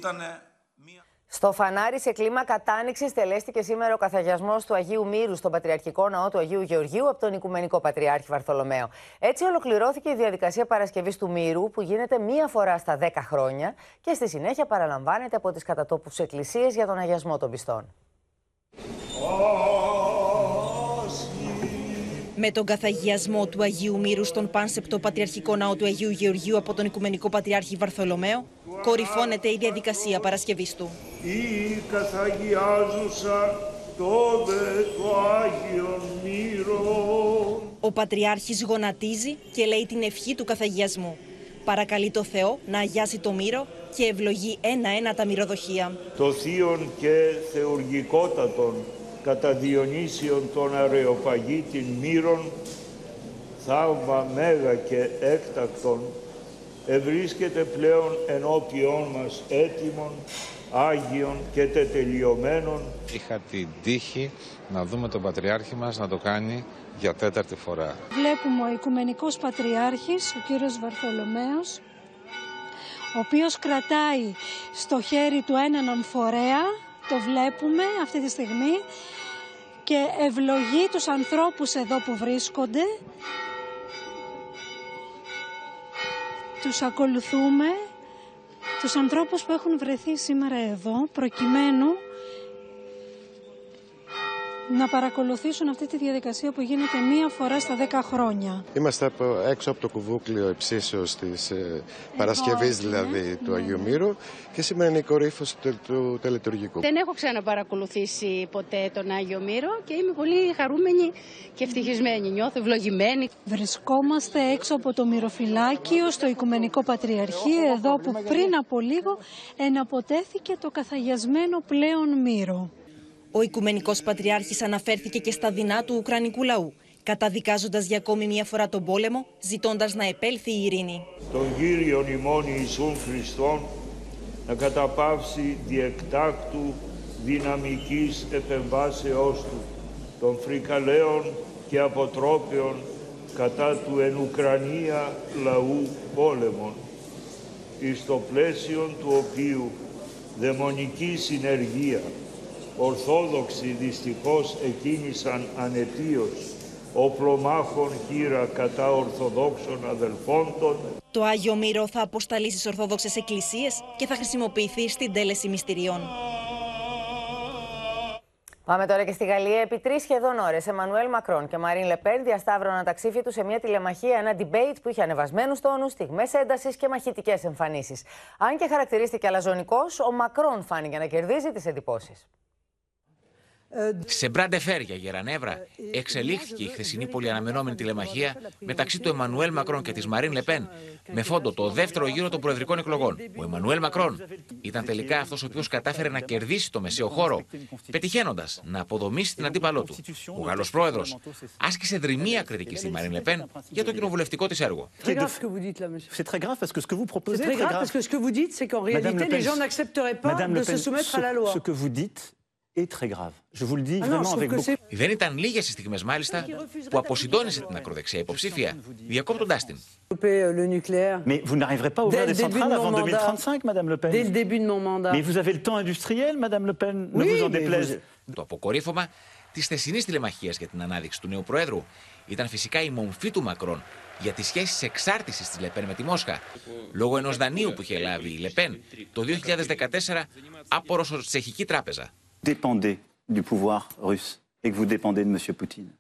Στο φανάρι σε κλίμα κατάνοιξης τελέστηκε σήμερα ο καθαγιασμός του Αγίου Μύρου στον Πατριαρχικό Ναό του Αγίου Γεωργίου από τον Οικουμενικό Πατριάρχη Βαρθολομαίο. Έτσι ολοκληρώθηκε η διαδικασία παρασκευής του Μύρου που γίνεται μία φορά στα 10 χρόνια και στη συνέχεια παραλαμβάνεται από τις κατατόπους εκκλησίες για τον αγιασμό των πιστών. Με τον καθαγιασμό του Αγίου Μύρου στον Πάνσεπτο Πατριαρχικό Ναό του Αγίου Γεωργίου από τον Οικουμενικό Πατριάρχη Βαρθολομαίο, κορυφώνεται η διαδικασία Παρασκευής του. Ή καθαγιάζουσα τότε το Άγιο Μύρο. Ο Πατριάρχης γονατίζει και λέει την ευχή του καθαγιασμού. Παρακαλεί το Θεό να αγιάσει το μύρο και ευλογεί ένα-ένα τα μυροδοχεία. Το θείον και θεουργικότατον κατά Διονύσιον των Αρεοπαγίτην μύρων, θαύμα μέγα και έκτακτον, ευρίσκεται πλέον ενώπιόν μας έτοιμον Άγιων και τετελειωμένων Είχα την τύχη να δούμε τον Πατριάρχη μας να το κάνει για τέταρτη φορά. Βλέπουμε ο Οικουμενικός Πατριάρχης, ο κύριος Βαρθολομαίος, ο οποίος κρατάει στο χέρι του έναν αμφορέα, το βλέπουμε αυτή τη στιγμή, και ευλογεί τους ανθρώπους εδώ που βρίσκονται. Τους ακολουθούμε, τους ανθρώπους που έχουν βρεθεί σήμερα εδώ, προκειμένου να παρακολουθήσουν αυτή τη διαδικασία που γίνεται μία φορά στα 10 χρόνια. Είμαστε από, έξω από το κουβούκλιο υψίσεως της ε, Παρασκευής δηλαδή του Αγίου Μύρου και σήμερα είναι η κορύφωση του, του τελετουργικού. Δεν έχω ξαναπαρακολουθήσει ποτέ τον Άγιο Μύρο και είμαι πολύ χαρούμενη και ευτυχισμένη. Νιώθω ευλογημένη. Βρισκόμαστε έξω από το μυροφυλάκιο στο Οικουμενικό Πατριαρχείο, εδώ που πριν από λίγο εναποτέθηκε το καθαγιασμένο πλέον μύρο. Ο Οικουμενικός Πατριάρχης αναφέρθηκε και στα δεινά του Ουκρανικού λαού, καταδικάζοντας για ακόμη μια φορά τον πόλεμο, ζητώντας να επέλθει η ειρήνη. Τον Κύριον ημών Ιησούν Χριστόν να καταπαύσει διεκτάκτου δυναμικής επεμβάσεώς του των φρικαλαίων και αποτρόπαιων κατά του εν Ουκρανία λαού πόλεμων εις το πλαίσιο του οποίου δαιμονική συνεργία Ορθόδοξοι δυστυχώς εκκίνησαν ανετίως οπλομάχων χείρα κατά Ορθοδόξων αδελφόντων. Το Άγιο Μύρο θα αποσταλεί στις Ορθόδοξες Εκκλησίες και θα χρησιμοποιηθεί στην τέλεση μυστηριών. Πάμε τώρα και στη Γαλλία. Επί τρεις σχεδόν ώρες, Εμμανουέλ Μακρόν και Μαρίν Λεπέν διασταύρωναν τα ξύφη τους σε μια τηλεμαχία, ένα debate που είχε ανεβασμένους τόνους, στιγμές έντασης και μαχητικές εμφανίσεις. Αν και χαρακτηρίστηκε αλαζονικός, ο Μακρόν φάνηκε να κερδίζει τις εντυπώσεις. Σε Μπραντεφέρ για Γερανεύρα εξελίχθηκε η χθεσινή πολυαναμενόμενη τηλεμαχία μεταξύ του Εμμανουέλ Μακρόν και της Μαρίν Λεπέν με φόντο το δεύτερο γύρο των προεδρικών εκλογών. Ο Εμμανουέλ Μακρόν ήταν τελικά αυτός ο οποίος κατάφερε να κερδίσει το μεσαίο χώρο, πετυχαίνοντας να αποδομήσει την αντίπαλό του. Ο Γάλλος πρόεδρος άσκησε δρυμία κριτική στη Μαρίν Λεπέν για το κοινοβουλευτικό της έργο. C'est très grave parce que ce que vous proposez est très grave. parce que ce que vous dites, c'est qu'en réalité, les gens n'accepteraient pas de se soumettre à la loi. Ce que vous dites est très grave. Je vous le dis vraiment avec beaucoup. Δεν ήταν λίγες οι στιγμές, μάλιστα, που αποσυντώνησε την ακροδεξιά υποψήφια, διακόπτοντα την. Mais vous n'arriverez pas à ouvrir des centrales avant 2035, Madame Le Pen. Dès le début de mon mandat. Mais vous avez le temps industriel, Madame Le Pen. Ne vous en déplaise. Το αποκορύφωμα της θεσινής τηλεμαχίας για την ανάδειξη του νέου Προέδρου ήταν φυσικά η μομφή του Μακρόν για τις σχέσεις εξάρτησης της Λεπέν με τη Μόσχα, λόγω ενός δανείου που είχε λάβει η Λεπέν το 2014 από Ρωσοτσεχική τράπεζα. Dépendez du pouvoir russe et que vous dépendez de M. Poutine.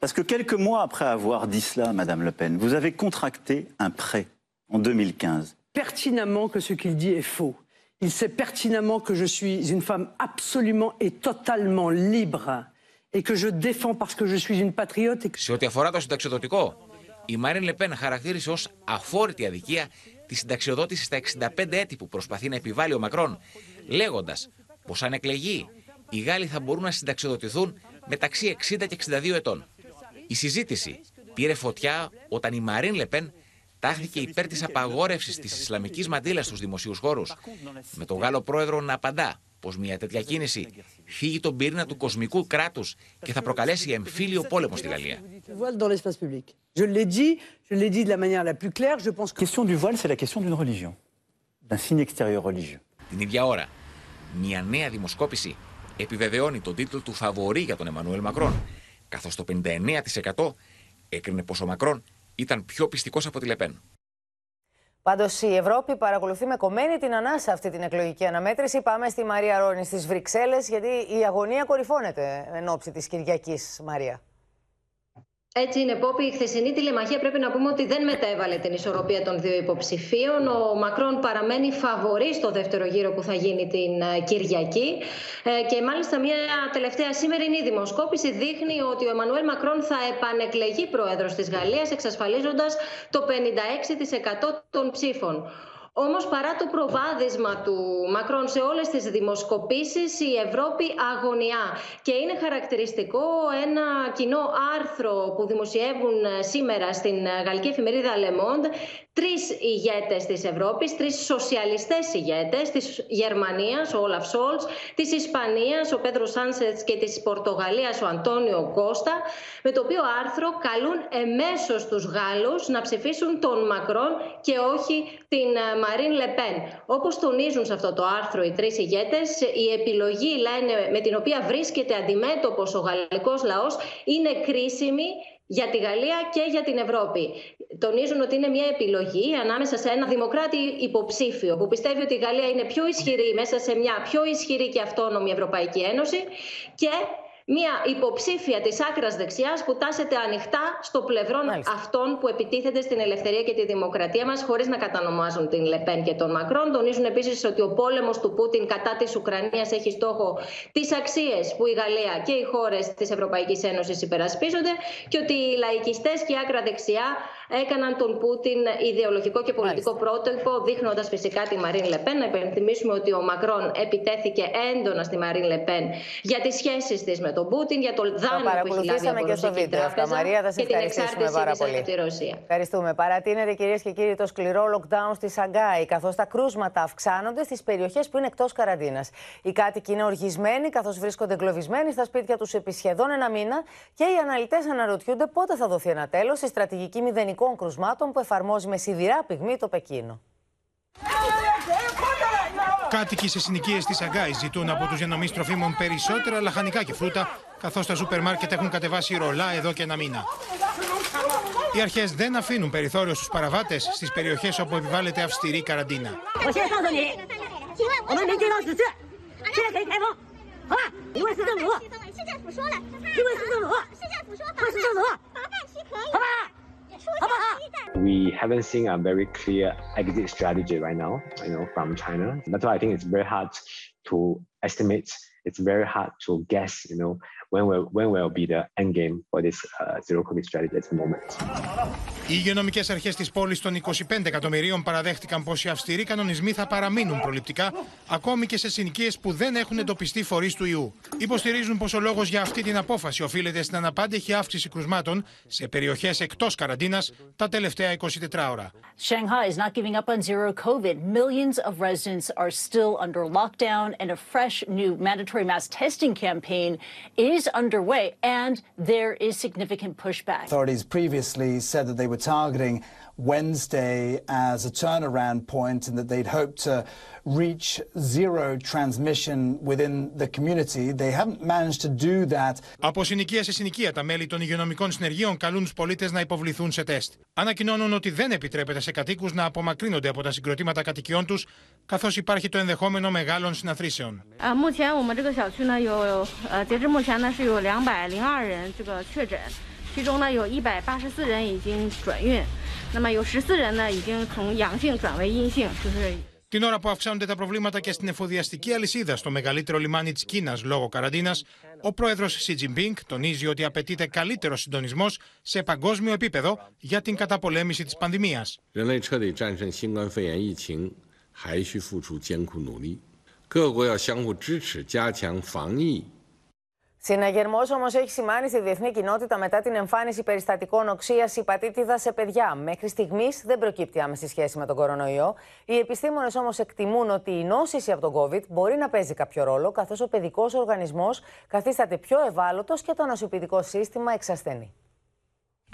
Parce que quelques mois après avoir dit cela, Madame Le Pen, vous avez contracté un prêt en 2015. Pertinemment que ce qu'il dit est faux. Il sait pertinemment que je suis une femme absolument et totalement libre et que je défends parce que je suis une patriote. Et... Σε ό,τι αφορά το συνταξιοδοτικό, η Μάριν Λεπέν χαρακτήρισε ω αφόρητη αδικία τη συνταξιοδότηση στα 65 έτη που προσπαθεί να επιβάλλει ο Μακρόν, λέγοντα πω αν εκλεγεί, οι Γάλλοι θα μπορούν να συνταξιοδοτηθούν μεταξύ 60 και 62 ετών. Η συζήτηση πήρε φωτιά όταν η Μαρίν Λεπέν τάχθηκε υπέρ της απαγόρευσης της Ισλαμικής μαντήλας στους δημοσίους χώρους, με τον Γάλλο πρόεδρο να απαντά πως μια τέτοια κίνηση φύγει τον πυρήνα του κοσμικού κράτους και θα προκαλέσει εμφύλιο πόλεμο στη Γαλλία. La question du voile, c'est la question d'une religion, d'un signe extérieur religieux. Την ίδια ώρα, μια νέα δημοσκόπηση επιβεβαιώνει τον τίτλο του φαβορή για τον Εμμανουέλ Μακρόν, καθώς το 59% έκρινε πως ο Μακρόν ήταν πιο πιστικός από τη Λεπέν. Πάντως η Ευρώπη παρακολουθεί με κομμένη την ανάσα αυτή την εκλογική αναμέτρηση. Πάμε στη Μαρία Ρόνης στις Βρυξέλλες, γιατί η αγωνία κορυφώνεται εν ώψη της Κυριακής, Μαρία. Έτσι είναι, Πόπη. Η χθεσινή τηλεμαχία πρέπει να πούμε ότι δεν μετέβαλε την ισορροπία των δύο υποψηφίων. Ο Μακρόν παραμένει φαβορή στο δεύτερο γύρο που θα γίνει την Κυριακή. Και μάλιστα μια τελευταία σημερινή δημοσκόπηση δείχνει ότι ο Εμμανουέλ Μακρόν θα επανεκλεγεί πρόεδρος της Γαλλίας εξασφαλίζοντας το 56% των ψήφων. Όμως παρά το προβάδισμα του Μακρόν σε όλες τις δημοσκοπήσεις η Ευρώπη αγωνιά. Και είναι χαρακτηριστικό ένα κοινό άρθρο που δημοσιεύουν σήμερα στην γαλλική εφημερίδα Le Monde. Τρεις ηγέτες της Ευρώπης, τρεις σοσιαλιστές ηγέτες της Γερμανίας, ο Όλαφ Σόλτς, της Ισπανίας, ο Πέδρο Σάνσετς και της Πορτογαλίας, ο Αντώνιο Κώστα, με το οποίο άρθρο καλούν εμέσως τους Γάλλους να ψηφίσουν τον Μακρόν και όχι την Μαρίν Λεπέν. Όπως τονίζουν σε αυτό το άρθρο οι τρεις ηγέτες, η επιλογή λένε, με την οποία βρίσκεται αντιμέτωπος ο γαλλικός λαός είναι κρίσιμη για τη Γαλλία και για την Ευρώπη. Τονίζουν ότι είναι μια επιλογή ανάμεσα σε ένα δημοκράτη υποψήφιο που πιστεύει ότι η Γαλλία είναι πιο ισχυρή μέσα σε μια πιο ισχυρή και αυτόνομη Ευρωπαϊκή Ένωση και μια υποψήφια της άκρας δεξιάς που τάσεται ανοιχτά στο πλευρό αυτών που επιτίθεται στην ελευθερία και τη δημοκρατία μας χωρίς να κατανομάζουν την Λεπέν και τον Μακρόν. Τονίζουν επίσης ότι ο πόλεμος του Πούτιν κατά της Ουκρανίας έχει στόχο τις αξίες που η Γαλλία και οι χώρες της Ευρωπαϊκής Ένωσης υπερασπίζονται και ότι οι λαϊκιστές και η άκρα δεξιά έκαναν τον Πούτιν ιδεολογικό και πολιτικό πρότυπο, δείχνοντας φυσικά τη Μαρίν Λεπέν. Να υπενθυμίσουμε ότι ο Μακρόν επιτέθηκε έντονα στη Μαρίν Λεπέν για τις σχέσεις της με τον Πούτιν, για το δάνειο που έχει λάβει από και στο βίντεο αυτά, Μαρία, θα σε και την ευχαριστήσουμε πάρα πολύ. τη Ρωσίας. Ευχαριστούμε. Παρατείνεται κυρίες και κύριοι το σκληρό lockdown στη Σαγκάη, καθώς τα κρούσματα αυξάνονται στις περιοχές που είναι εκτός καραντίνας. Οι κάτοικοι είναι οργισμένοι, καθώς βρίσκονται εγκλωβισμένοι στα σπίτια τους επί σχεδόν ένα μήνα και οι αναλυτές αναρωτιούνται πότε θα δοθεί ένα τέλος στη στρατηγική μηδενική πυρηνικών κρουσμάτων που εφαρμόζει με σιδηρά πυγμή το Πεκίνο. Κάτοικοι σε συνοικίε τη Αγκάη ζητούν από του διανομή τροφίμων περισσότερα λαχανικά και φρούτα, καθώ τα σούπερ μάρκετ έχουν κατεβάσει ρολά εδώ και ένα μήνα. Οι αρχέ δεν αφήνουν περιθώριο στου παραβάτε στι περιοχέ όπου επιβάλλεται αυστηρή καραντίνα. We haven't seen a very clear exit strategy right now, you know, from China. That's why I think it's very hard to estimate. It's very hard to guess, you know, when will when will be the end game for this uh, zero COVID strategy at the moment. Οι υγειονομικές αρχές της πόλης των 25 εκατομμυρίων παραδέχτηκαν πως οι αυστηροί κανονισμοί θα παραμείνουν προληπτικά, ακόμη και σε συνοικίες που δεν έχουν εντοπιστεί φορείς του ιού. Υποστηρίζουν πως ο λόγος για αυτή την απόφαση οφείλεται στην αναπάντεχη αύξηση κρουσμάτων σε περιοχές εκτός καραντίνας τα τελευταία 24 ώρα. Shanghai is not giving up on zero COVID. Millions of residents are still under lockdown, and a fresh new mandatory mass testing campaign is underway, and there is significant pushback. Authorities previously said that they were targeting Wednesday as a turnaround point and that they'd hoped to reach zero transmission within the community. They haven't managed to do that. Από συνοικία σε συνοικία, τα μέλη των υγειονομικών συνεργείων καλούν τους πολίτες να υποβληθούν σε τεστ. Ανακοινώνουν ότι δεν επιτρέπεται σε κατοίκους να απομακρύνονται από τα συγκροτήματα κατοικιών τους, καθώς υπάρχει το ενδεχόμενο μεγάλων συναθρήσεων. 啊，目前我们这个小区呢有呃，截至目前呢是有两百零二人这个确诊，其中呢有一百八十四人已经转运，那么有十四人呢已经从阳性转为阴性，就是。 Την ώρα που αυξάνονται τα προβλήματα και στην εφοδιαστική αλυσίδα στο μεγαλύτερο λιμάνι τη Κίνα λόγω καραντίνα, ο πρόεδρο Xi Jinping τονίζει ότι απαιτείται καλύτερο συντονισμό σε παγκόσμιο επίπεδο για την καταπολέμηση τη πανδημία. Συναγερμός όμως έχει σημάνει στη διεθνή κοινότητα μετά την εμφάνιση περιστατικών οξίας υπατήτηδα σε παιδιά. Μέχρι στιγμής δεν προκύπτει άμεση σχέση με τον κορονοϊό. Οι επιστήμονες όμως εκτιμούν ότι η νόσηση από τον COVID μπορεί να παίζει κάποιο ρόλο, καθώς ο παιδικός οργανισμός καθίσταται πιο ευάλωτος και το νοσοποιητικό σύστημα εξασθενεί.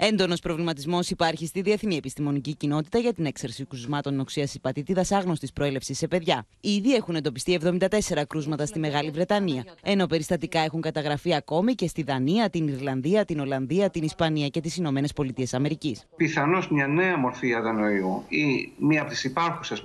Έντονος προβληματισμός υπάρχει στη διεθνή επιστημονική κοινότητα για την έξαρση κρουσμάτων νοξία υπατήτηδας άγνωστης προέλευσης σε παιδιά. Ήδη έχουν εντοπιστεί 74 κρούσματα στη Μεγάλη Βρετανία, ενώ περιστατικά έχουν καταγραφεί ακόμη και στη Δανία, την Ιρλανδία, την Ολλανδία, την Ισπανία και τις Ηνωμένες Πολιτείες Αμερικής. Πιθανώς μια νέα μορφή αδενοϊού ή μία από τις υπάρχουσες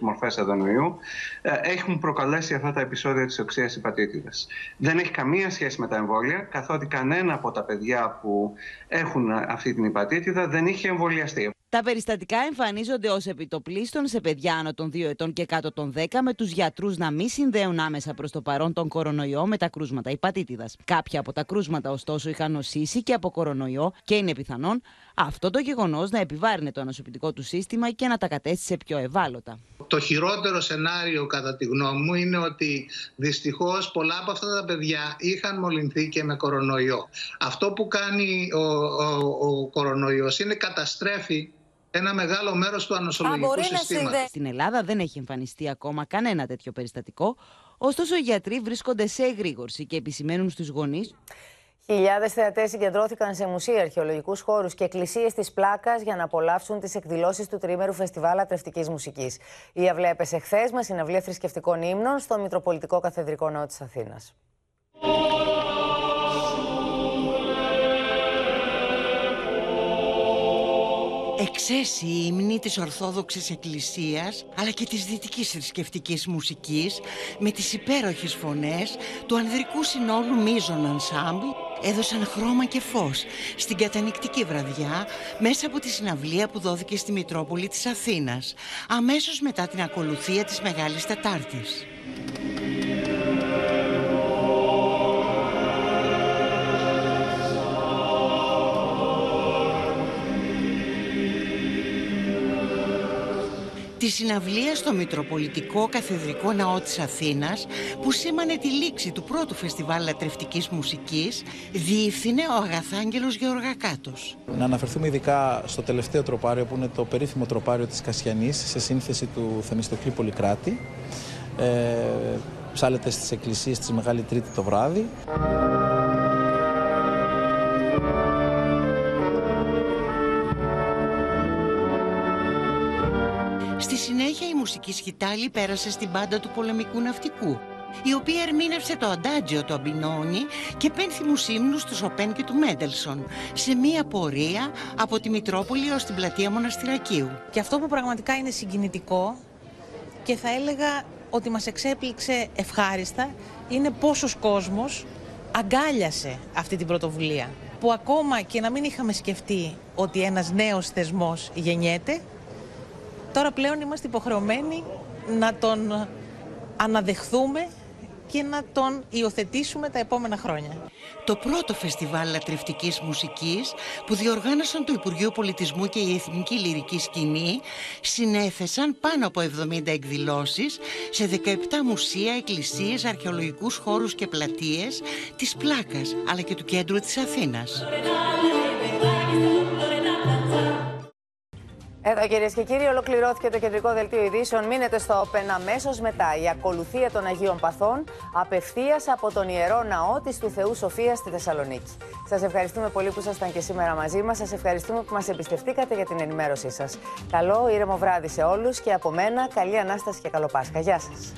μορφές αδενοϊού ε, έχουν προκαλέσει αυτά τα επεισόδια της οξίας υπατήτηδας. Δεν έχει καμία σχέση με τα εμβόλια, καθότι κανένα από τα παιδιά που έχουν αυτή την υπατήτηδα δεν είχε εμβολιαστεί. Τα περιστατικά εμφανίζονται ως επιτοπλίστων σε παιδιά άνω των 2 ετών και κάτω των 10, με τους γιατρούς να μην συνδέουν άμεσα προς το παρόν τον κορονοϊό με τα κρούσματα υπατήτηδας. Κάποια από τα κρούσματα, ωστόσο, είχαν νοσήσει και από κορονοϊό και είναι πιθανόν αυτό το γεγονός να επιβάρυνε το ανοσοποιητικό του σύστημα και να τα κατέστησε πιο ευάλωτα. Το χειρότερο σενάριο, κατά τη γνώμη μου, είναι ότι δυστυχώς πολλά από αυτά τα παιδιά είχαν μολυνθεί και με κορονοϊό. Αυτό που κάνει ο, ο, ο κορονοϊός είναι καταστρέφει ένα μεγάλο μέρος του ανοσολογικού συστήματος. Στην Ελλάδα δεν έχει εμφανιστεί ακόμα κανένα τέτοιο περιστατικό, ωστόσο οι γιατροί βρίσκονται σε εγρήγορση και επισημαίνουν στους γονείς Χιλιάδες θεατές συγκεντρώθηκαν σε μουσεία, αρχαιολογικούς χώρους και εκκλησίες της Πλάκας για να απολαύσουν τις εκδηλώσεις του τρίμερου Φεστιβάλ Ατρευτικής Μουσικής. Η αυλαία έπεσε χθες με συναυλία θρησκευτικών ύμνων στο Μητροπολιτικό Καθεδρικό Ναό της Αθήνας. Εξαίσιοι η ύμνη της Ορθόδοξης Εκκλησίας αλλά και της δυτικής θρησκευτικής μουσικής με τις υπέροχες φωνές του ανδρικού συνόλου Μίζων Ανσάμπλ έδωσαν χρώμα και φως στην κατανικτική βραδιά μέσα από τη συναυλία που δόθηκε στη Μητρόπολη της Αθήνας αμέσως μετά την ακολουθία της Μεγάλης Τετάρτης. Τη συναυλία στο Μητροπολιτικό Καθεδρικό Ναό της Αθήνας που σήμανε τη λήξη του πρώτου φεστιβάλ λατρευτικής μουσικής διεύθυνε ο Αγαθάγγελος Γεωργακάτος. Να αναφερθούμε ειδικά στο τελευταίο τροπάριο που είναι το περίφημο τροπάριο της Κασιανής σε σύνθεση του Θεμιστοκλή Πολυκράτη. Ε, ψάλεται στις εκκλησίες της Μεγάλη Τρίτη το βράδυ. Συνέχεια η μουσική σκητάλη πέρασε στην πάντα του πολεμικού ναυτικού η οποία ερμήνευσε το αντάτζιο του Αμπινόνι και πένθυμους ύμνους του Σοπέν και του Μέντελσον σε μία πορεία από τη Μητρόπολη ως την πλατεία Μοναστηρακίου. Και αυτό που πραγματικά είναι συγκινητικό και θα έλεγα ότι μας εξέπληξε ευχάριστα είναι πόσος κόσμος αγκάλιασε αυτή την πρωτοβουλία που ακόμα και να μην είχαμε σκεφτεί ότι ένας νέος θεσμός γεννιέται Τώρα πλέον είμαστε υποχρεωμένοι να τον αναδεχθούμε και να τον υιοθετήσουμε τα επόμενα χρόνια. Το πρώτο φεστιβάλ λατρευτικής μουσικής που διοργάνωσαν το Υπουργείο Πολιτισμού και η Εθνική Λυρική Σκηνή συνέθεσαν πάνω από 70 εκδηλώσεις σε 17 μουσεία, εκκλησίες, αρχαιολογικούς χώρους και πλατείες της Πλάκας αλλά και του κέντρου της Αθήνας. Εδώ κυρίες και κύριοι, ολοκληρώθηκε το κεντρικό δελτίο ειδήσεων. Μείνετε στο Open αμέσως μετά. Η ακολουθία των Αγίων Παθών απευθείας από τον ιερό ναό της του Θεού Σοφία στη Θεσσαλονίκη. Σας ευχαριστούμε πολύ που ήσασταν και σήμερα μαζί μας. Σας ευχαριστούμε που μας εμπιστευτήκατε για την ενημέρωσή σας. Καλό ήρεμο βράδυ σε όλους και από μένα καλή ανάσταση και καλό Πάσχα. Γεια σας.